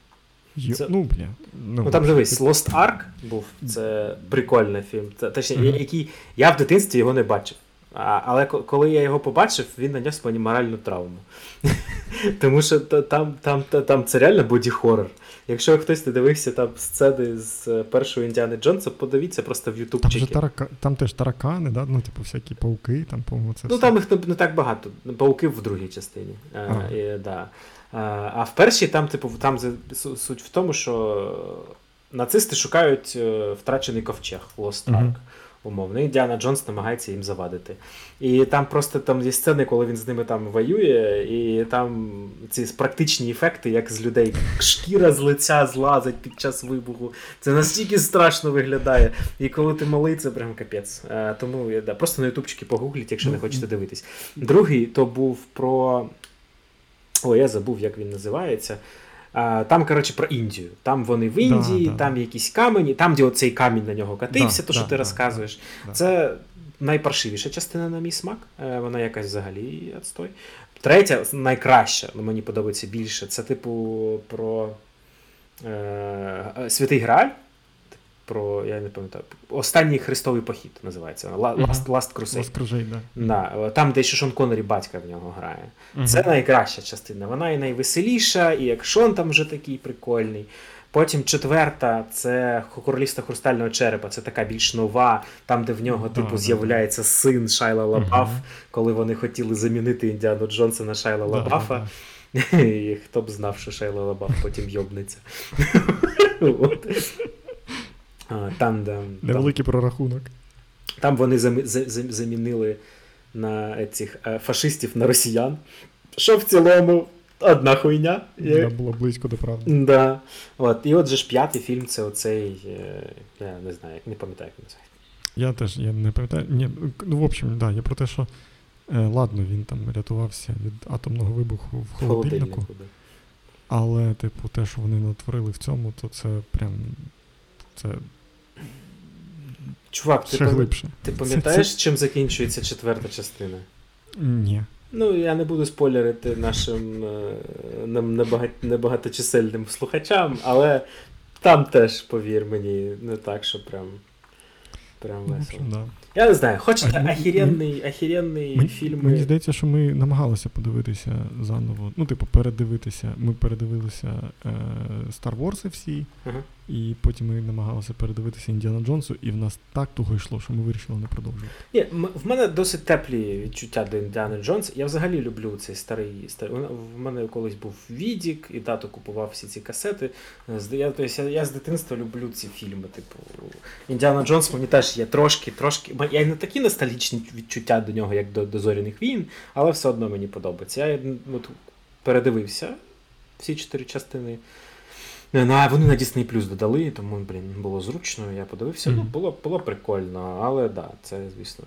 Й... Це... Ну, бля. Ну, ну там дивись, Lost Ark був, це прикольний фільм. Це, точніше, mm-hmm. який я в дитинстві його не бачив. А, Але коли я його побачив, він наніс мені моральну травму. Тому що там там, там, це реально боді-хоррор. Якщо хтось не дивився там сцени з першого Індіани Джонса, подивіться просто в Ютуб. Там, тарака... там теж таракани, да? ну, типу, всякі пауки, там, по-моєму, це. Ну все. там їх не, не так багато. Пауки в другій частині. А, і, да. А в першій там, типу, там суть в тому, що нацисти шукають е, втрачений ковчег Lost Ark. Uh-huh умовно. І Діана Джонс намагається їм завадити. І там просто там є сцени, коли він з ними там воює, і там ці практичні ефекти, як з людей шкіра з лиця злазить під час вибуху. Це настільки страшно виглядає. І коли ти малий, це прям капець. А, тому да, просто на ютубчики погугліть, якщо не хочете дивитись. Другий то був про. О, я забув, як він називається. Там, коротше, про Індію. Там вони в Індії, да, там да. якісь камені, там, де оцей камінь на нього катився, да, то що ти розказуєш. Це найпаршивіша частина на мій смак. Е, вона якась взагалі відстой. Третя, найкраща, ну, мені подобається більше, це, типу, про е, Святий Грааль про я не пам'ятаю, останній хрестовий похід називається. Last, Last Crusade. Last Crusade, да. Да, Там, де ще Шон Коннері батька в нього грає. Uh-huh. Це найкраща частина. Вона і найвеселіша, і як Шон там вже такий прикольний. Потім четверта це королівство хрустального черепа, це така більш нова, там, де в нього типу да, з'являється син Шайла Лабаф, uh-huh. коли вони хотіли замінити Індіану Джонса на Шайла Лабафа. І Хто б знав, що Шайла Лабаф потім йобнеться. Там, де, Невеликий там, прорахунок. Там вони замінили на цих е, фашистів на росіян. Що в цілому одна хуйня. Да, було близько до правди. Да. От. І от же ж п'ятий фільм це оцей. Е, я не знаю, не пам'ятаю, як називається. Я теж я не пам'ятаю. Ні, Ну, в общем, да, я про те, що е, ладно, він там рятувався від атомного вибуху в холодильнику. холодильнику але, типу, те, що вони натворили в цьому, то це прям. Це Чувак, ти глибше. ти пам'ятаєш, це... чим закінчується четверта частина? Ні. Ну, я не буду спойлерити нашим е, небагаточисельним слухачам, але там теж, повір мені, не так, що прям. Прям ну, весело. Да. Я не знаю, хочете ахіренний, ахіренний мені, фільм. Мені здається, що ми намагалися подивитися заново. Ну, типу, передивитися. Ми передивилися е, Star Wars всі, uh-huh. І потім ми намагалися передивитися Індіана Джонсу, і в нас так туго йшло, що ми вирішили не продовжувати. Ні, В мене досить теплі відчуття до Індіана Джонса. Я взагалі люблю цей старий старий. В мене колись був Відік, і тато купував всі ці касети. Я, тобто, я, я з дитинства люблю ці фільми. Типу, Індіана Джонс мені теж є трошки, трошки я не такі ностальгічні відчуття до нього, як до, до зоряних війн, але все одно мені подобається. Я от, передивився всі чотири частини. Ну, Вони на Disney Plus додали, тому блін, було зручно, я подивився. Mm-hmm. Ну, Було було прикольно, але так, да, це, звісно,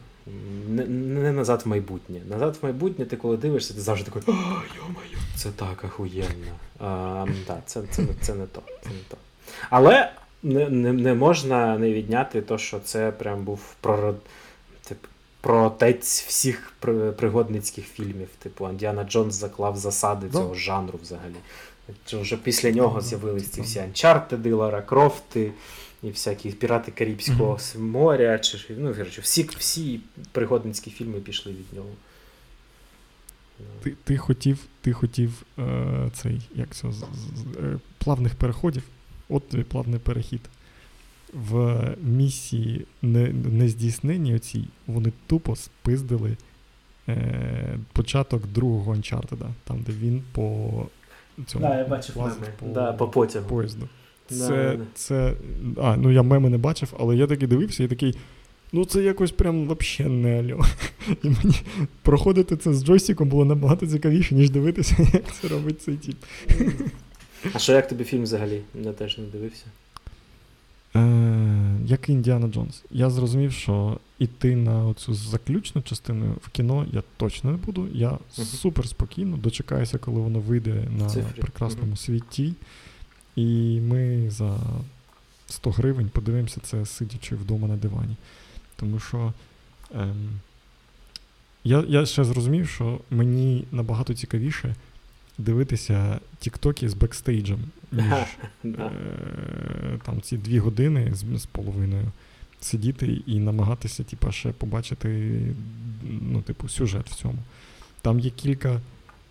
не не назад в майбутнє. Назад в майбутнє, ти коли дивишся, ти завжди такий, о, йо-моє, це так ахуєнно. А, да, це, це, це, це не то. Це не то. Але не не, не можна не відняти то, що це прям був прород, тип, проотець всіх пригодницьких фільмів. Типу Андіана Джонс заклав засади цього ну. жанру взагалі. Що Вже після нього з'явились ці всі Анчарти, Лара Крофти і всякі пірати Карибського моря. чи ну, коротше, всі всі пригодницькі фільми пішли від нього. Ти ти хотів ти хотів е, цей, як це, з, з, е, плавних переходів, от тобі плавний перехід. В місії не, нездійсненні оцій вони тупо спиздили е, початок другого Uncharted, там, де він по цьому да, я бачив меми. по, да, по потягу. поїзду. Це, да. це. А, ну я меми не бачив, але я такий дивився і такий. Ну, це якось прям вообще не альо. І мені проходити це з джойстиком було набагато цікавіше, ніж дивитися, як це робить цей тіп. А що як тобі фільм взагалі? Я теж не дивився. Е, як і Індіана Джонс. Я зрозумів, що іти на оцю заключну частину в кіно я точно не буду. Я супер спокійно дочекаюся, коли воно вийде на Цифрі. прекрасному Мгм. світі. І ми за 100 гривень подивимося це, сидячи вдома на дивані. Тому що ем, я, я ще зрозумів, що мені набагато цікавіше дивитися тіктоки з бекстейджем, ніж е, там ці дві години з, з половиною сидіти і намагатися, типа, ще побачити ну, типу, сюжет в цьому. Там є кілька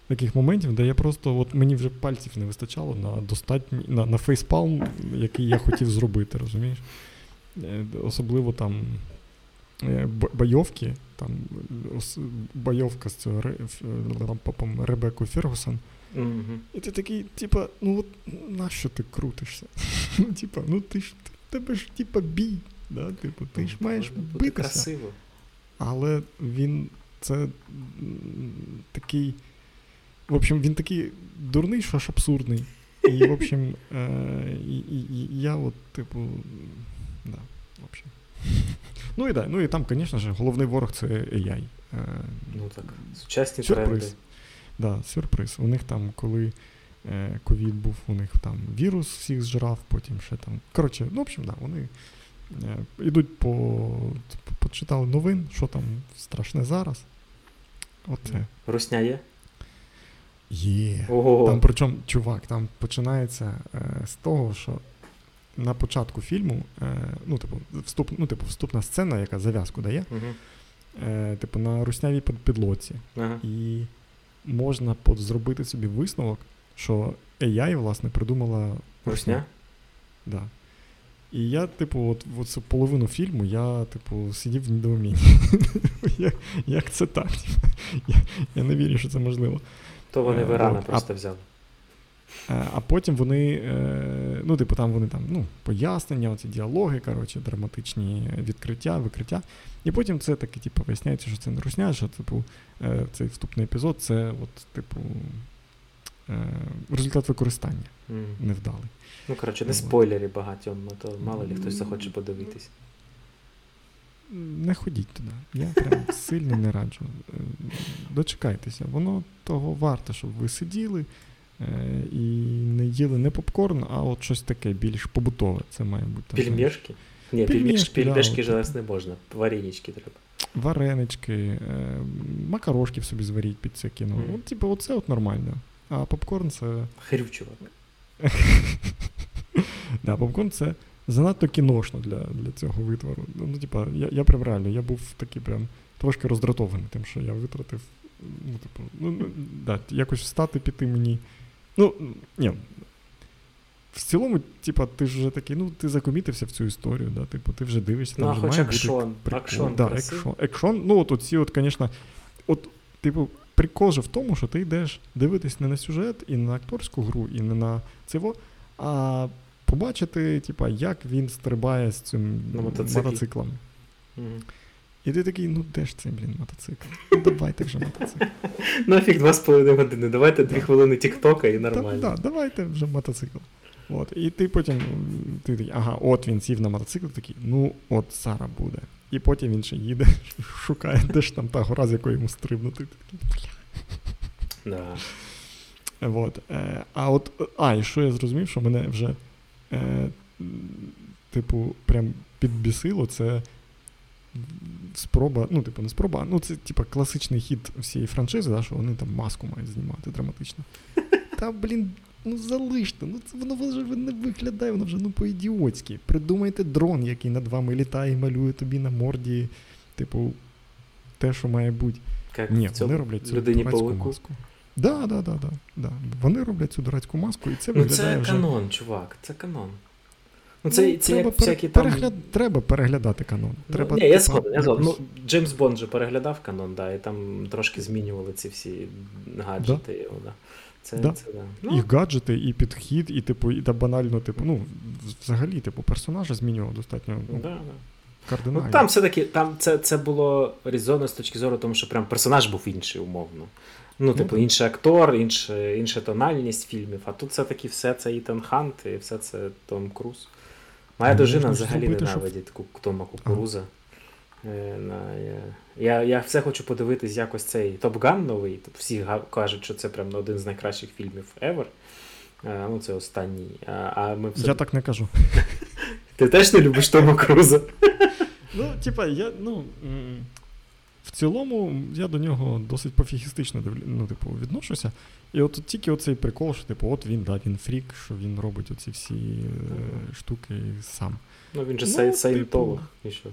таких моментів, де я просто, от мені вже пальців не вистачало на достатній, на, на фейспалм, який я хотів зробити, розумієш? Е, Особливо там е, бойовки, там бойовка з цього Ре- ф- попом Ребекку Фергусон. Мгм. І ти такий, типа, ну от нащо ти крутишся? Ну, типа, ну ти ж ти- тебе ж типа бій. Да? Типу, ти ж маєш битися. красиво. Але він це такий. В общем, він такий дурний, що аж абсурдний. І, в общем, е, і, і, і я от, типу, да, в общем. Ну і да, ну і там, звісно ж, головний ворог це AI. Е, Ну так, сучасні Сюрприз. тренди. Да, сюрприз. У них там, коли е, ковід був, у них там вірус всіх зжирав, потім ще там. Коротше, ну, в общем, да, вони е, йдуть по. типу, Почитали новин, що там страшне зараз. Оце. Русня є? Є. Ого. Там, причому, чувак, там починається е, з того, що на початку фільму, е, ну, типу, вступ, ну, типу, вступна сцена, яка зав'язку дає, е, типу, на руснявій під- підлоці. Ага. І можна зробити собі висновок, що AI, власне, придумала Русня? Да. І я, типу, от, от цю половину фільму я, типу, сидів в недоумінні. як, як це так? я, я не вірю, що це можливо. То вони Е, Верана просто взяли. Е, А потім вони, е, ну, типу, там вони там, ну, пояснення, оці діалоги, коротше, драматичні відкриття, викриття. І потім це таки, типу, виясняється, що це не русня, що, типу, е, цей вступний епізод це, от, типу, результат використання невдалий. Ну, коротше, не Вот. спойлери багатьом, а то мало ли хтось захоче подивитись. Не ходіть туди. Я прям сильно не раджу. Дочекайтеся, воно того варте, щоб ви сиділи і не їли не попкорн, а от щось таке більш побутове. Це має бути. Пельмешки? Ні, Пельмешки, пельмешки, да, от. не можна. Варенички треба. Варенички, е, макарошки в собі зваріть під це кіно. Мгм. От, типу, оце от нормально. А попкорн це. Хрю, чувак. Да, попкорн це занадто кіношно для, для цього витвору. Ну, типа, я, я прям реально, я був такий прям трошки роздратований тим, що я витратив. Ну, типу, ну, ну, да, якось встати піти мені. Ну, ні. В цілому, типа, ти ж вже такий, ну, ти закомітився в цю історію, да, типу, ти вже дивишся, там Ну, вже хоч має бути прикол. Акшон да, екшон, екшон. Ну, от оці, от, звісно, от, типу, прикол же в тому, що ти йдеш дивитись не на сюжет і не на акторську гру, і не на цього, а побачити, типа, як він стрибає з цим мотоциклом. Мгм. І ти такий, ну де ж цей, блін, мотоцикл? Ну давайте вже мотоцикл. Нафіг два з половиною години. Давайте дві хвилини тіктока і нормально. да, давайте вже мотоцикл. От, і ти потім, ти такий, ага, от він сів на мотоцикл, такий, ну от зараз буде. І потім він ще їде, шукає, де ж там та гора, з якої йому стрибнути. Да. Вот. Е, а от, а, і що я зрозумів, що мене вже, е, типу, прям підбісило, це спроба, ну, типу, не спроба, ну, це, типу, класичний хід всієї франшизи, да, що вони там маску мають знімати драматично. Та, блін, ну залиште, ну це воно вже не виглядає, воно вже ну по-ідіотськи. Придумайте дрон, який над вами літає і малює тобі на морді, типу, те, що має бути. Як Ні, в цьому вони роблять цю людині маску. Да, да, да, да, да. Вони роблять цю дурацьку маску, і це Ну виглядає це вже... канон, чувак, це канон. Ну, це, Ну, це треба, як всякі там. перегляд... треба переглядати канон. Ну, Треба, ні, я типа, згоден, я згоден. Ну, Джеймс Бонд же переглядав канон, да, і там трошки змінювали ці всі гаджети його, да. Це, Да. це, да. Ну, І гаджети, і підхід, і типу, і та банально, типу, ну, взагалі, типу, персонажа змінював достатньо ну, да, да. кардинально. Ну, там все-таки там це, це було резонно з точки зору, тому що прям персонаж був інший, умовно. Ну, типу, інший актор, інша, інша тональність фільмів, а тут все-таки все це Ітан Хант і все це Том Круз. Моя дружина взагалі ненавидить Тома Кукуруза. Е, я, я, все хочу подивитись якось цей Топ Ган новий. Всі кажуть, що це прям один з найкращих фільмів ever. Е, ну, це останній. А ми все... Я так не кажу. Ти теж не любиш Тома Круза? Ну, типа, я, ну. В цілому, я до нього досить пофігістично ну, типу, відношуся. І от тут тільки оцей прикол, що, типу, от він, да, він фрік, що він робить оці всі е, штуки сам. Ну, він же Ну, сай- типу. І що?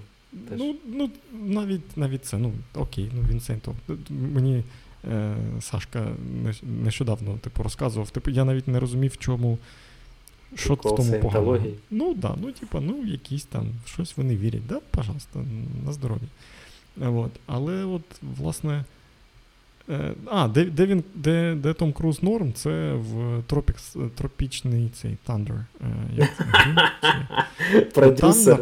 Теж. Ну, ну, навіть, навіть це, ну, окей, ну він саєнтолог. Мені е, Сашка нещодавно типу, розказував, типу, я навіть не розумів, в чому. Що в тому саєнтології? Ну, да, ну, типа, ну, якісь там, щось вони вірять, да, пожалуйста, на здоров'я. От. Але от, власне. Е, а, де, де він, де, де Том Круз норм, це в тропікс, тропічний цей Thunder. Е, Продюсер,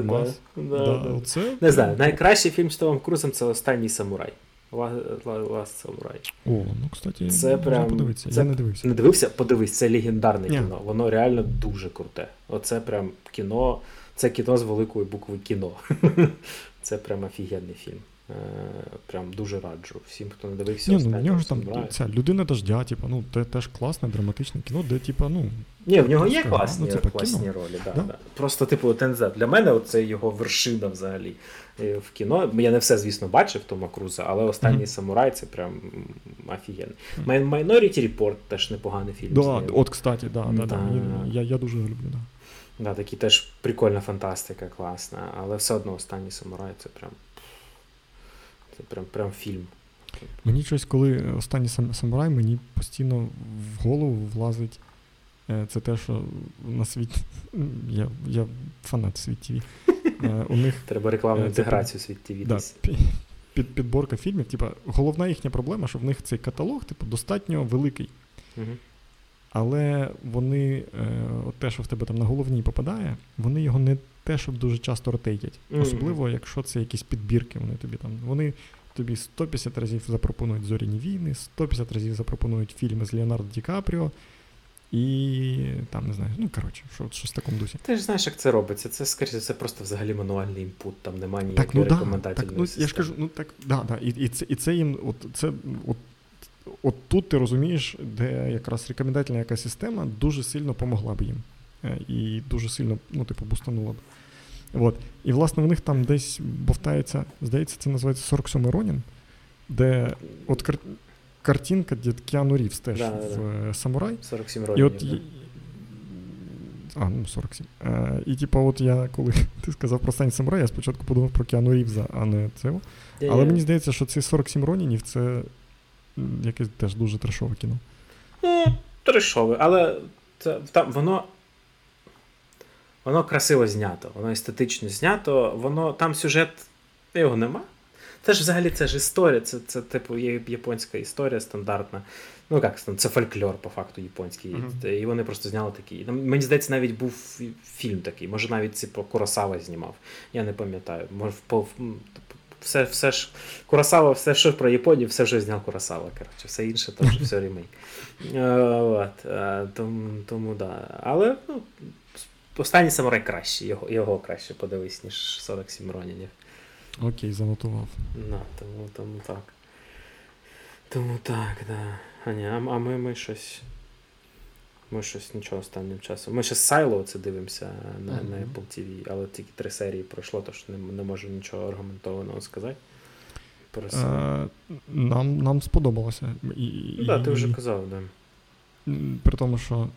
Не знаю, найкращий фільм з Томом Крузом це Останній самурай. Last Samurai. О, ну, кстати, Це прям- подивитися. це Я не дивився. Не дивився? Подивись, це легендарне Ні. кіно. Воно реально дуже круте. Оце прям кіно, це кіно з великої букви кіно. Це прям офігенний фільм. Е, Прям дуже раджу. Всім, хто не дивився, Ні, ну, в нього ж там самурая». ця людина дождя, типу, ну, те, теж класне драматичне кіно, де, типу, ну, Ні, в нього є Скажу, класні, ну, типу, класні кіно. ролі. Да, Да. Да. Просто, типу, знаю, для мене це його вершина взагалі е, в кіно. Я не все, звісно, бачив Тома Круза, але останній Мгм. самурай це прям офігенний. Minority Report теж непоганий фільм. да, от, кстати, да, да, да, Да. я, я дуже люблю, да. Да, такий теж прикольна фантастика, класна, але все одно останній самурай це прям. Це прям, прям фільм. Мені щось, коли останній сам, самурай, мені постійно в голову влазить е, це те, що на світ. Я, я фанат світ ТВ. Е, у них Треба рекламну Е, інтеграцію світ ТВ. да, під, підборка фільмів, типа, головна їхня проблема, що в них цей каталог, типу, достатньо великий. Мгм. Але вони, от те, що в тебе там на головній попадає, вони його не те, щоб дуже часто ротейтять. Мгм. Особливо, якщо це якісь підбірки, вони тобі там. Вони тобі 150 разів запропонують зоряні війни, 150 разів запропонують фільми з Леонардо Ді Капріо. І там, не знаю, ну коротше, що, щось в такому дусі. Ти ж знаєш, як це робиться. Це, скоріше, все просто взагалі мануальний інпут, там немає Так, ніякої ну да, рекомендательної так, ну, я ж кажу, ну так, да, да, і, і, це, і це їм, от, це, от, от тут ти розумієш, де якраз рекомендательна якась система дуже сильно помогла б їм. Е, І дуже сильно, ну, типу, бустанула б. От. І, власне, в них там десь бовтається, здається, це називається 47-й Ронін, де от кар- картинка, де Кіану Рівс теж Да, да, да. в е, самурай. 47 І от. є- А, ну 47. Е, і типу, от я, коли ти сказав про Стань Самурай, я спочатку подумав про Кіану Рівза, а не цього. Але мені здається, що ці 47 Ронінів це якесь теж дуже трешове кіно. Ну, трешове, але це, там воно. Воно красиво знято, воно естетично знято, воно там сюжет його нема. Це ж взагалі це ж історія, це, це типу є японська історія стандартна. Ну як це фольклор, по факту, японський. Мгм. І вони просто зняли такий. Мені здається, навіть був фільм такий. Може, навіть типу, Куросава знімав. Я не пам'ятаю. Може, по, типу, все, все ж Куросава, все, що про Японію, все вже зняв Куросава. Коротше, все інше то вже все ремейк. Е, е, тому, тому да. Але ну, останній самурай краще, його, його краще подивись, ніж 47 ронінів. Окей, занотував. На, тому, тому так. Тому так, да. А, ні, а, а ми, ми щось. Ми щось нічого останнім часом. Ми ще Сайло це дивимося на, на Apple TV, але тільки три серії пройшло, тож не, не можу нічого аргументованого сказати. Про Сайло. Е, нам, нам сподобалося. І, і, Ну, ти вже і- казав, да. При тому, що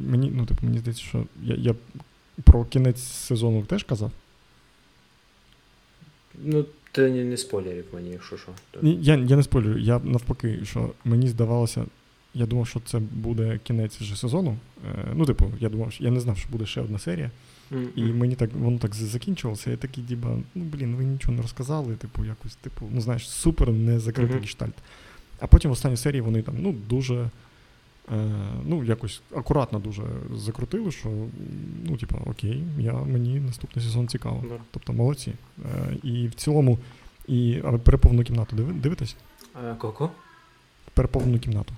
мені, ну, типу, мені здається, що я, я про кінець сезону теж казав. Ну, Ти не, не спойлерів мені, якщо що. Ні, Я я не спойлерю, я навпаки, що мені здавалося, я думав, що це буде кінець вже сезону. Е, ну, типу, я думав, що я не знав, що буде ще одна серія. Mm-hmm. І мені так воно так закінчувалося. Я такий, діба, ну блін, ви нічого не розказали, типу, якось, типу, ну знаєш, супер не закритий mm-hmm. гештальт. А потім в останній серії вони там ну, дуже ну, якось акуратно дуже закрутили, що ну, типу, окей, я, мені наступний сезон цікаво. Mm-hmm. Тобто молодці. Е, і в цілому, і а переповну кімнату диви, дивитесь? Е, Переповну кімнату.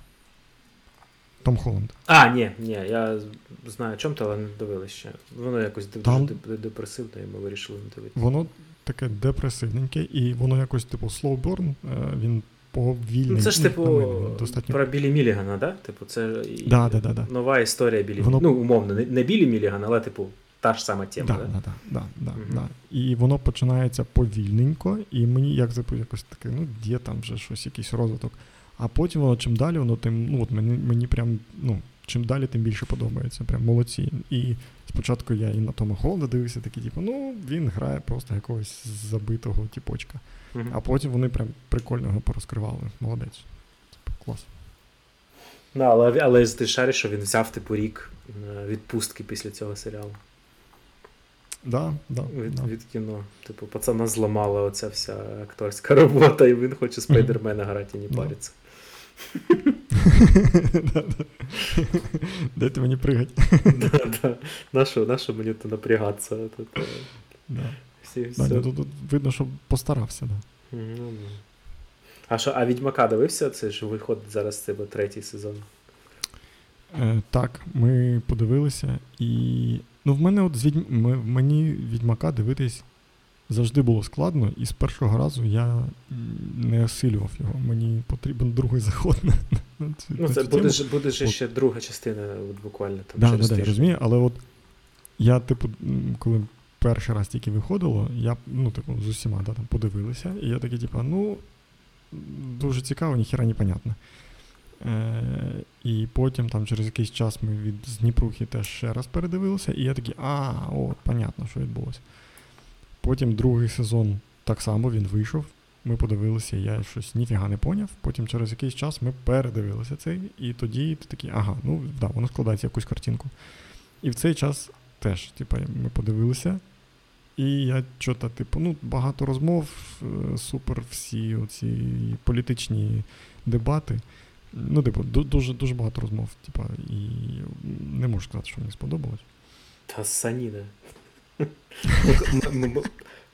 Том Холланд. А, ні, ні, я знаю, чому то, але не дивилися ще. Воно якось Там... депресивне, і ми вирішили не дивитися. Воно таке депресивненьке, і воно якось, типу, slow burn, він повільний. Ну, Це ж, типу, мене, достатньо... про Білі Мілігана, да? Типу, це да, да, да, да. нова історія Білі воно... Ну, умовно, не, не Білі Міліган, але, типу, та ж сама тема. Да, да? Да, да, да, угу. да. І воно починається повільненько, і мені як якось таке, ну, є там вже щось, якийсь розвиток. А потім воно чим далі, воно тим, ну от мені мені прям, ну, чим далі, тим більше подобається. Прям молодці. І спочатку я і на Тома Холда дивився, такий, типу, ну, він грає просто якогось забитого тіпочка. Uh-huh. А потім вони прям прикольно його порозкривали. Молодець. Типу, клас. Ну, але але ти шариш, що він взяв типу рік е, відпустки після цього серіалу. Да, да, Від да. від кіно. Типу, пацана зламала оця вся акторська робота, і він хоче спайдермена грати і не париться. Дайте мені пригать. Нащо мені то напрягатися? Ну, тут видно, що постарався, да. Ну, а що, а Відьмака дивився? Це ж виходить зараз це третій сезон. Е, Так, ми подивилися, і. Ну, в мене от з відьм... мені Відьмака дивитись завжди було складно, і з першого разу я не осилював його. Мені потрібен другий заход. на цю, Ну, це буде ж буде ж ще друга частина, от буквально там. Да, через да, да, я розумію, але от я, типу, коли перший раз тільки виходило, я ну, типу, з усіма да, там подивилися, і я такий, типу, ну, дуже цікаво, ніхіра не понятно. Е, І потім там через якийсь час ми від Дніпрухи теж ще раз передивилися, і я такий, а, от, понятно, що відбулося. Потім другий сезон так само він вийшов. Ми подивилися, я щось ніфіга не поняв. Потім через якийсь час ми передивилися цей, і тоді ти такий, ага, ну да, воно складається якусь картинку. І в цей час теж, типу, ми подивилися. І я чого-то, типу, ну, багато розмов, е, супер всі оці політичні дебати. Ну, типу, дуже дуже багато розмов. Типу, і не можу сказати, що мені сподобалось. Та саніна.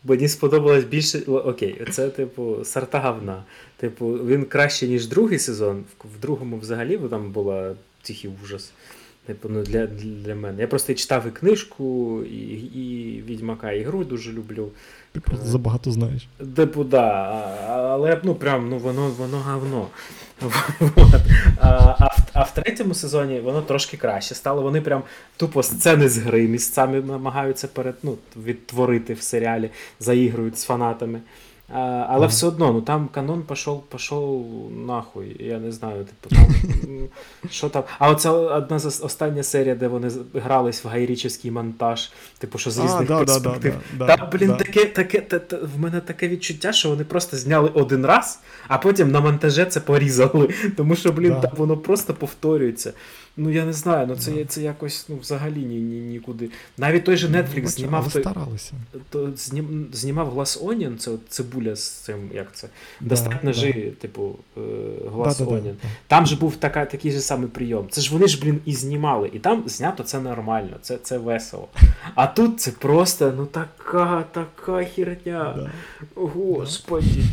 Мені сподобалось більше. Окей, це, типу, сорта говна. Типу, він краще, ніж другий сезон. В другому взагалі бо там була тихий ужас. Типу, ну, для для мене. Я просто читав і книжку, і і Відьмака, і гру дуже люблю. Ти просто забагато знаєш. Типу, да. Але ну прям ну воно воно говно. А а, в, третьому сезоні воно трошки краще стало. Вони прям тупо сцени з гри місцями намагаються перед, ну, відтворити в серіалі, заігрують з фанатами. А, Але mm. все одно, ну там канон пішов пішов нахуй. Я не знаю, типу, там, що там. А оце одна з остання серія, де вони грались в гайрічівський монтаж, типу, що з різних а, перспектив. Да, да, да, Та, блін, таке, таке, та, та, в мене таке відчуття, що вони просто зняли один раз, а потім на монтаже це порізали. Тому що, блін, там воно просто повторюється. Ну я не знаю, ну це yeah. це якось ну, взагалі ні, ні, нікуди. Навіть той же Netflix ну, знімав той, то, знім, знімав Glass Onion, це цибуля з цим, як це? Да, Достатньо да. жи, типу, да, Onion. Да, там же був така, такий же самий прийом. Це ж вони ж, блін, і знімали. І там знято це нормально, це це весело. А тут це просто ну така, така херня. Господі.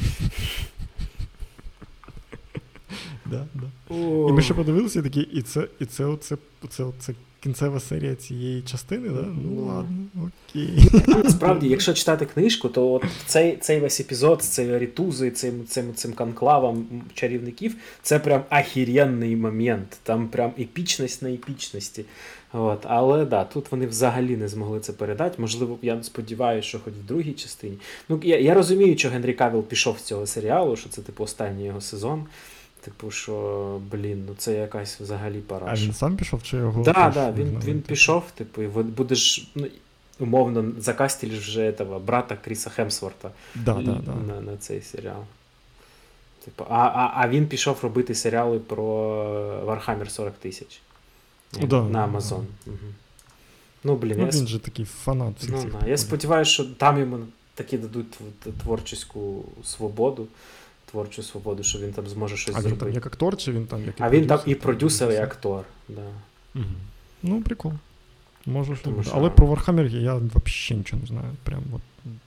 Да, да. І ми ще подивилися такі, і це і це, оце, це, це кінцева серія цієї частини, да? Ну ладно, окей. Насправді, якщо читати книжку, то от цей цей весь епізод з цією рітузою, цим цим, цим конклавом чарівників, це прям ахіренний момент. Там прям епічність на епічності. От. Але да, тут вони взагалі не змогли це передати. Можливо, я сподіваюся, що хоч в другій частині. Ну, Я я розумію, що Генрі Кавіл пішов з цього серіалу, що це типу останній його сезон. Типу, що, блін, ну це якась взагалі параша. А він сам пішов чи його? Так, да, да, він він пішов, типу, і будеш. Ну, умовно закастили вже этого брата Кріса Хемсворта да, да, да. на на цей серіал. Типу, а а, а він пішов робити серіали про Warhammer 40 тисяч да, на Amazon. Да. Угу. Ну, блін, ну, я він же такий фанат всіх ну, цих. да. Я сподіваюся, що там йому таки дадуть творчу свободу, творчу свободу, що він там зможе щось а зробити. він там як актор, чи він там як А він там і продюсер, і актор. Да. Угу. Ну, прикол. Може, що... що... Але про Warhammer я взагалі нічого не знаю. Прям от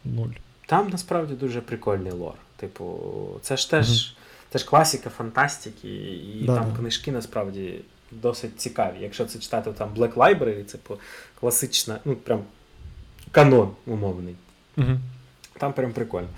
ноль. Там насправді дуже прикольний лор. Типу, це ж теж, mm це ж класика фантастики, і да, там да. книжки насправді досить цікаві. Якщо це читати там Black Library, це класична, ну прям канон умовний. Угу. Там прям прикольно.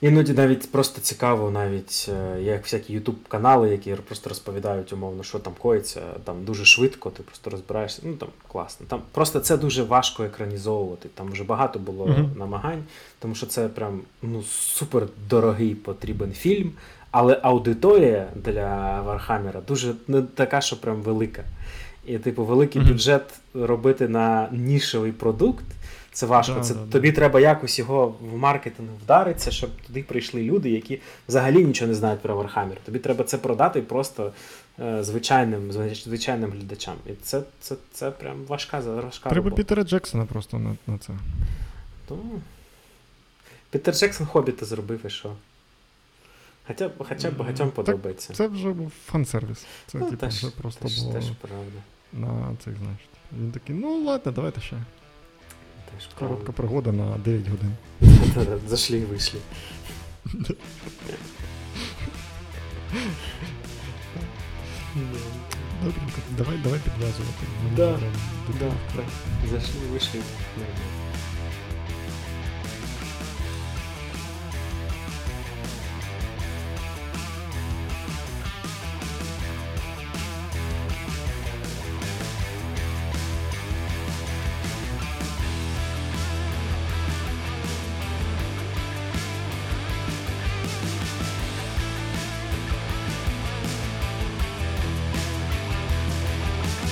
Іноді навіть просто цікаво, навіть є всякі ютуб канали, які просто розповідають умовно, що там коїться, там дуже швидко, ти просто розбираєшся. Ну там класно. Там просто це дуже важко екранізовувати. Там вже багато було uh-huh. намагань, тому що це прям ну супер дорогий потрібен фільм, але аудиторія для Вархаммера дуже не така, що прям велика. І, типу, великий uh-huh. бюджет робити на нішевий продукт. Це важко. Да, це да, тобі да. треба якось його в маркетинг вдаритися, щоб туди прийшли люди, які взагалі нічого не знають про Warhammer. Тобі треба це продати просто е, звичайним звичайним глядачам. І це це, це прям важка важка Треба робота. Пітера Джексона просто на, на це. Ну, Пітер Джексон Хобіта зробив і що? Хоча, хоча багатьом так, подобається. Це вже був фан-сервіс. Це ну, типу, теж, вже просто теж, було теж правда. на цих, знаєш. Він такий, ну ладно, давайте ще. Теж Коротка пригода на 9 годин. Зайшли і вийшли. Добренько, давай, давай підв'язувати. Да, да, і вийшли.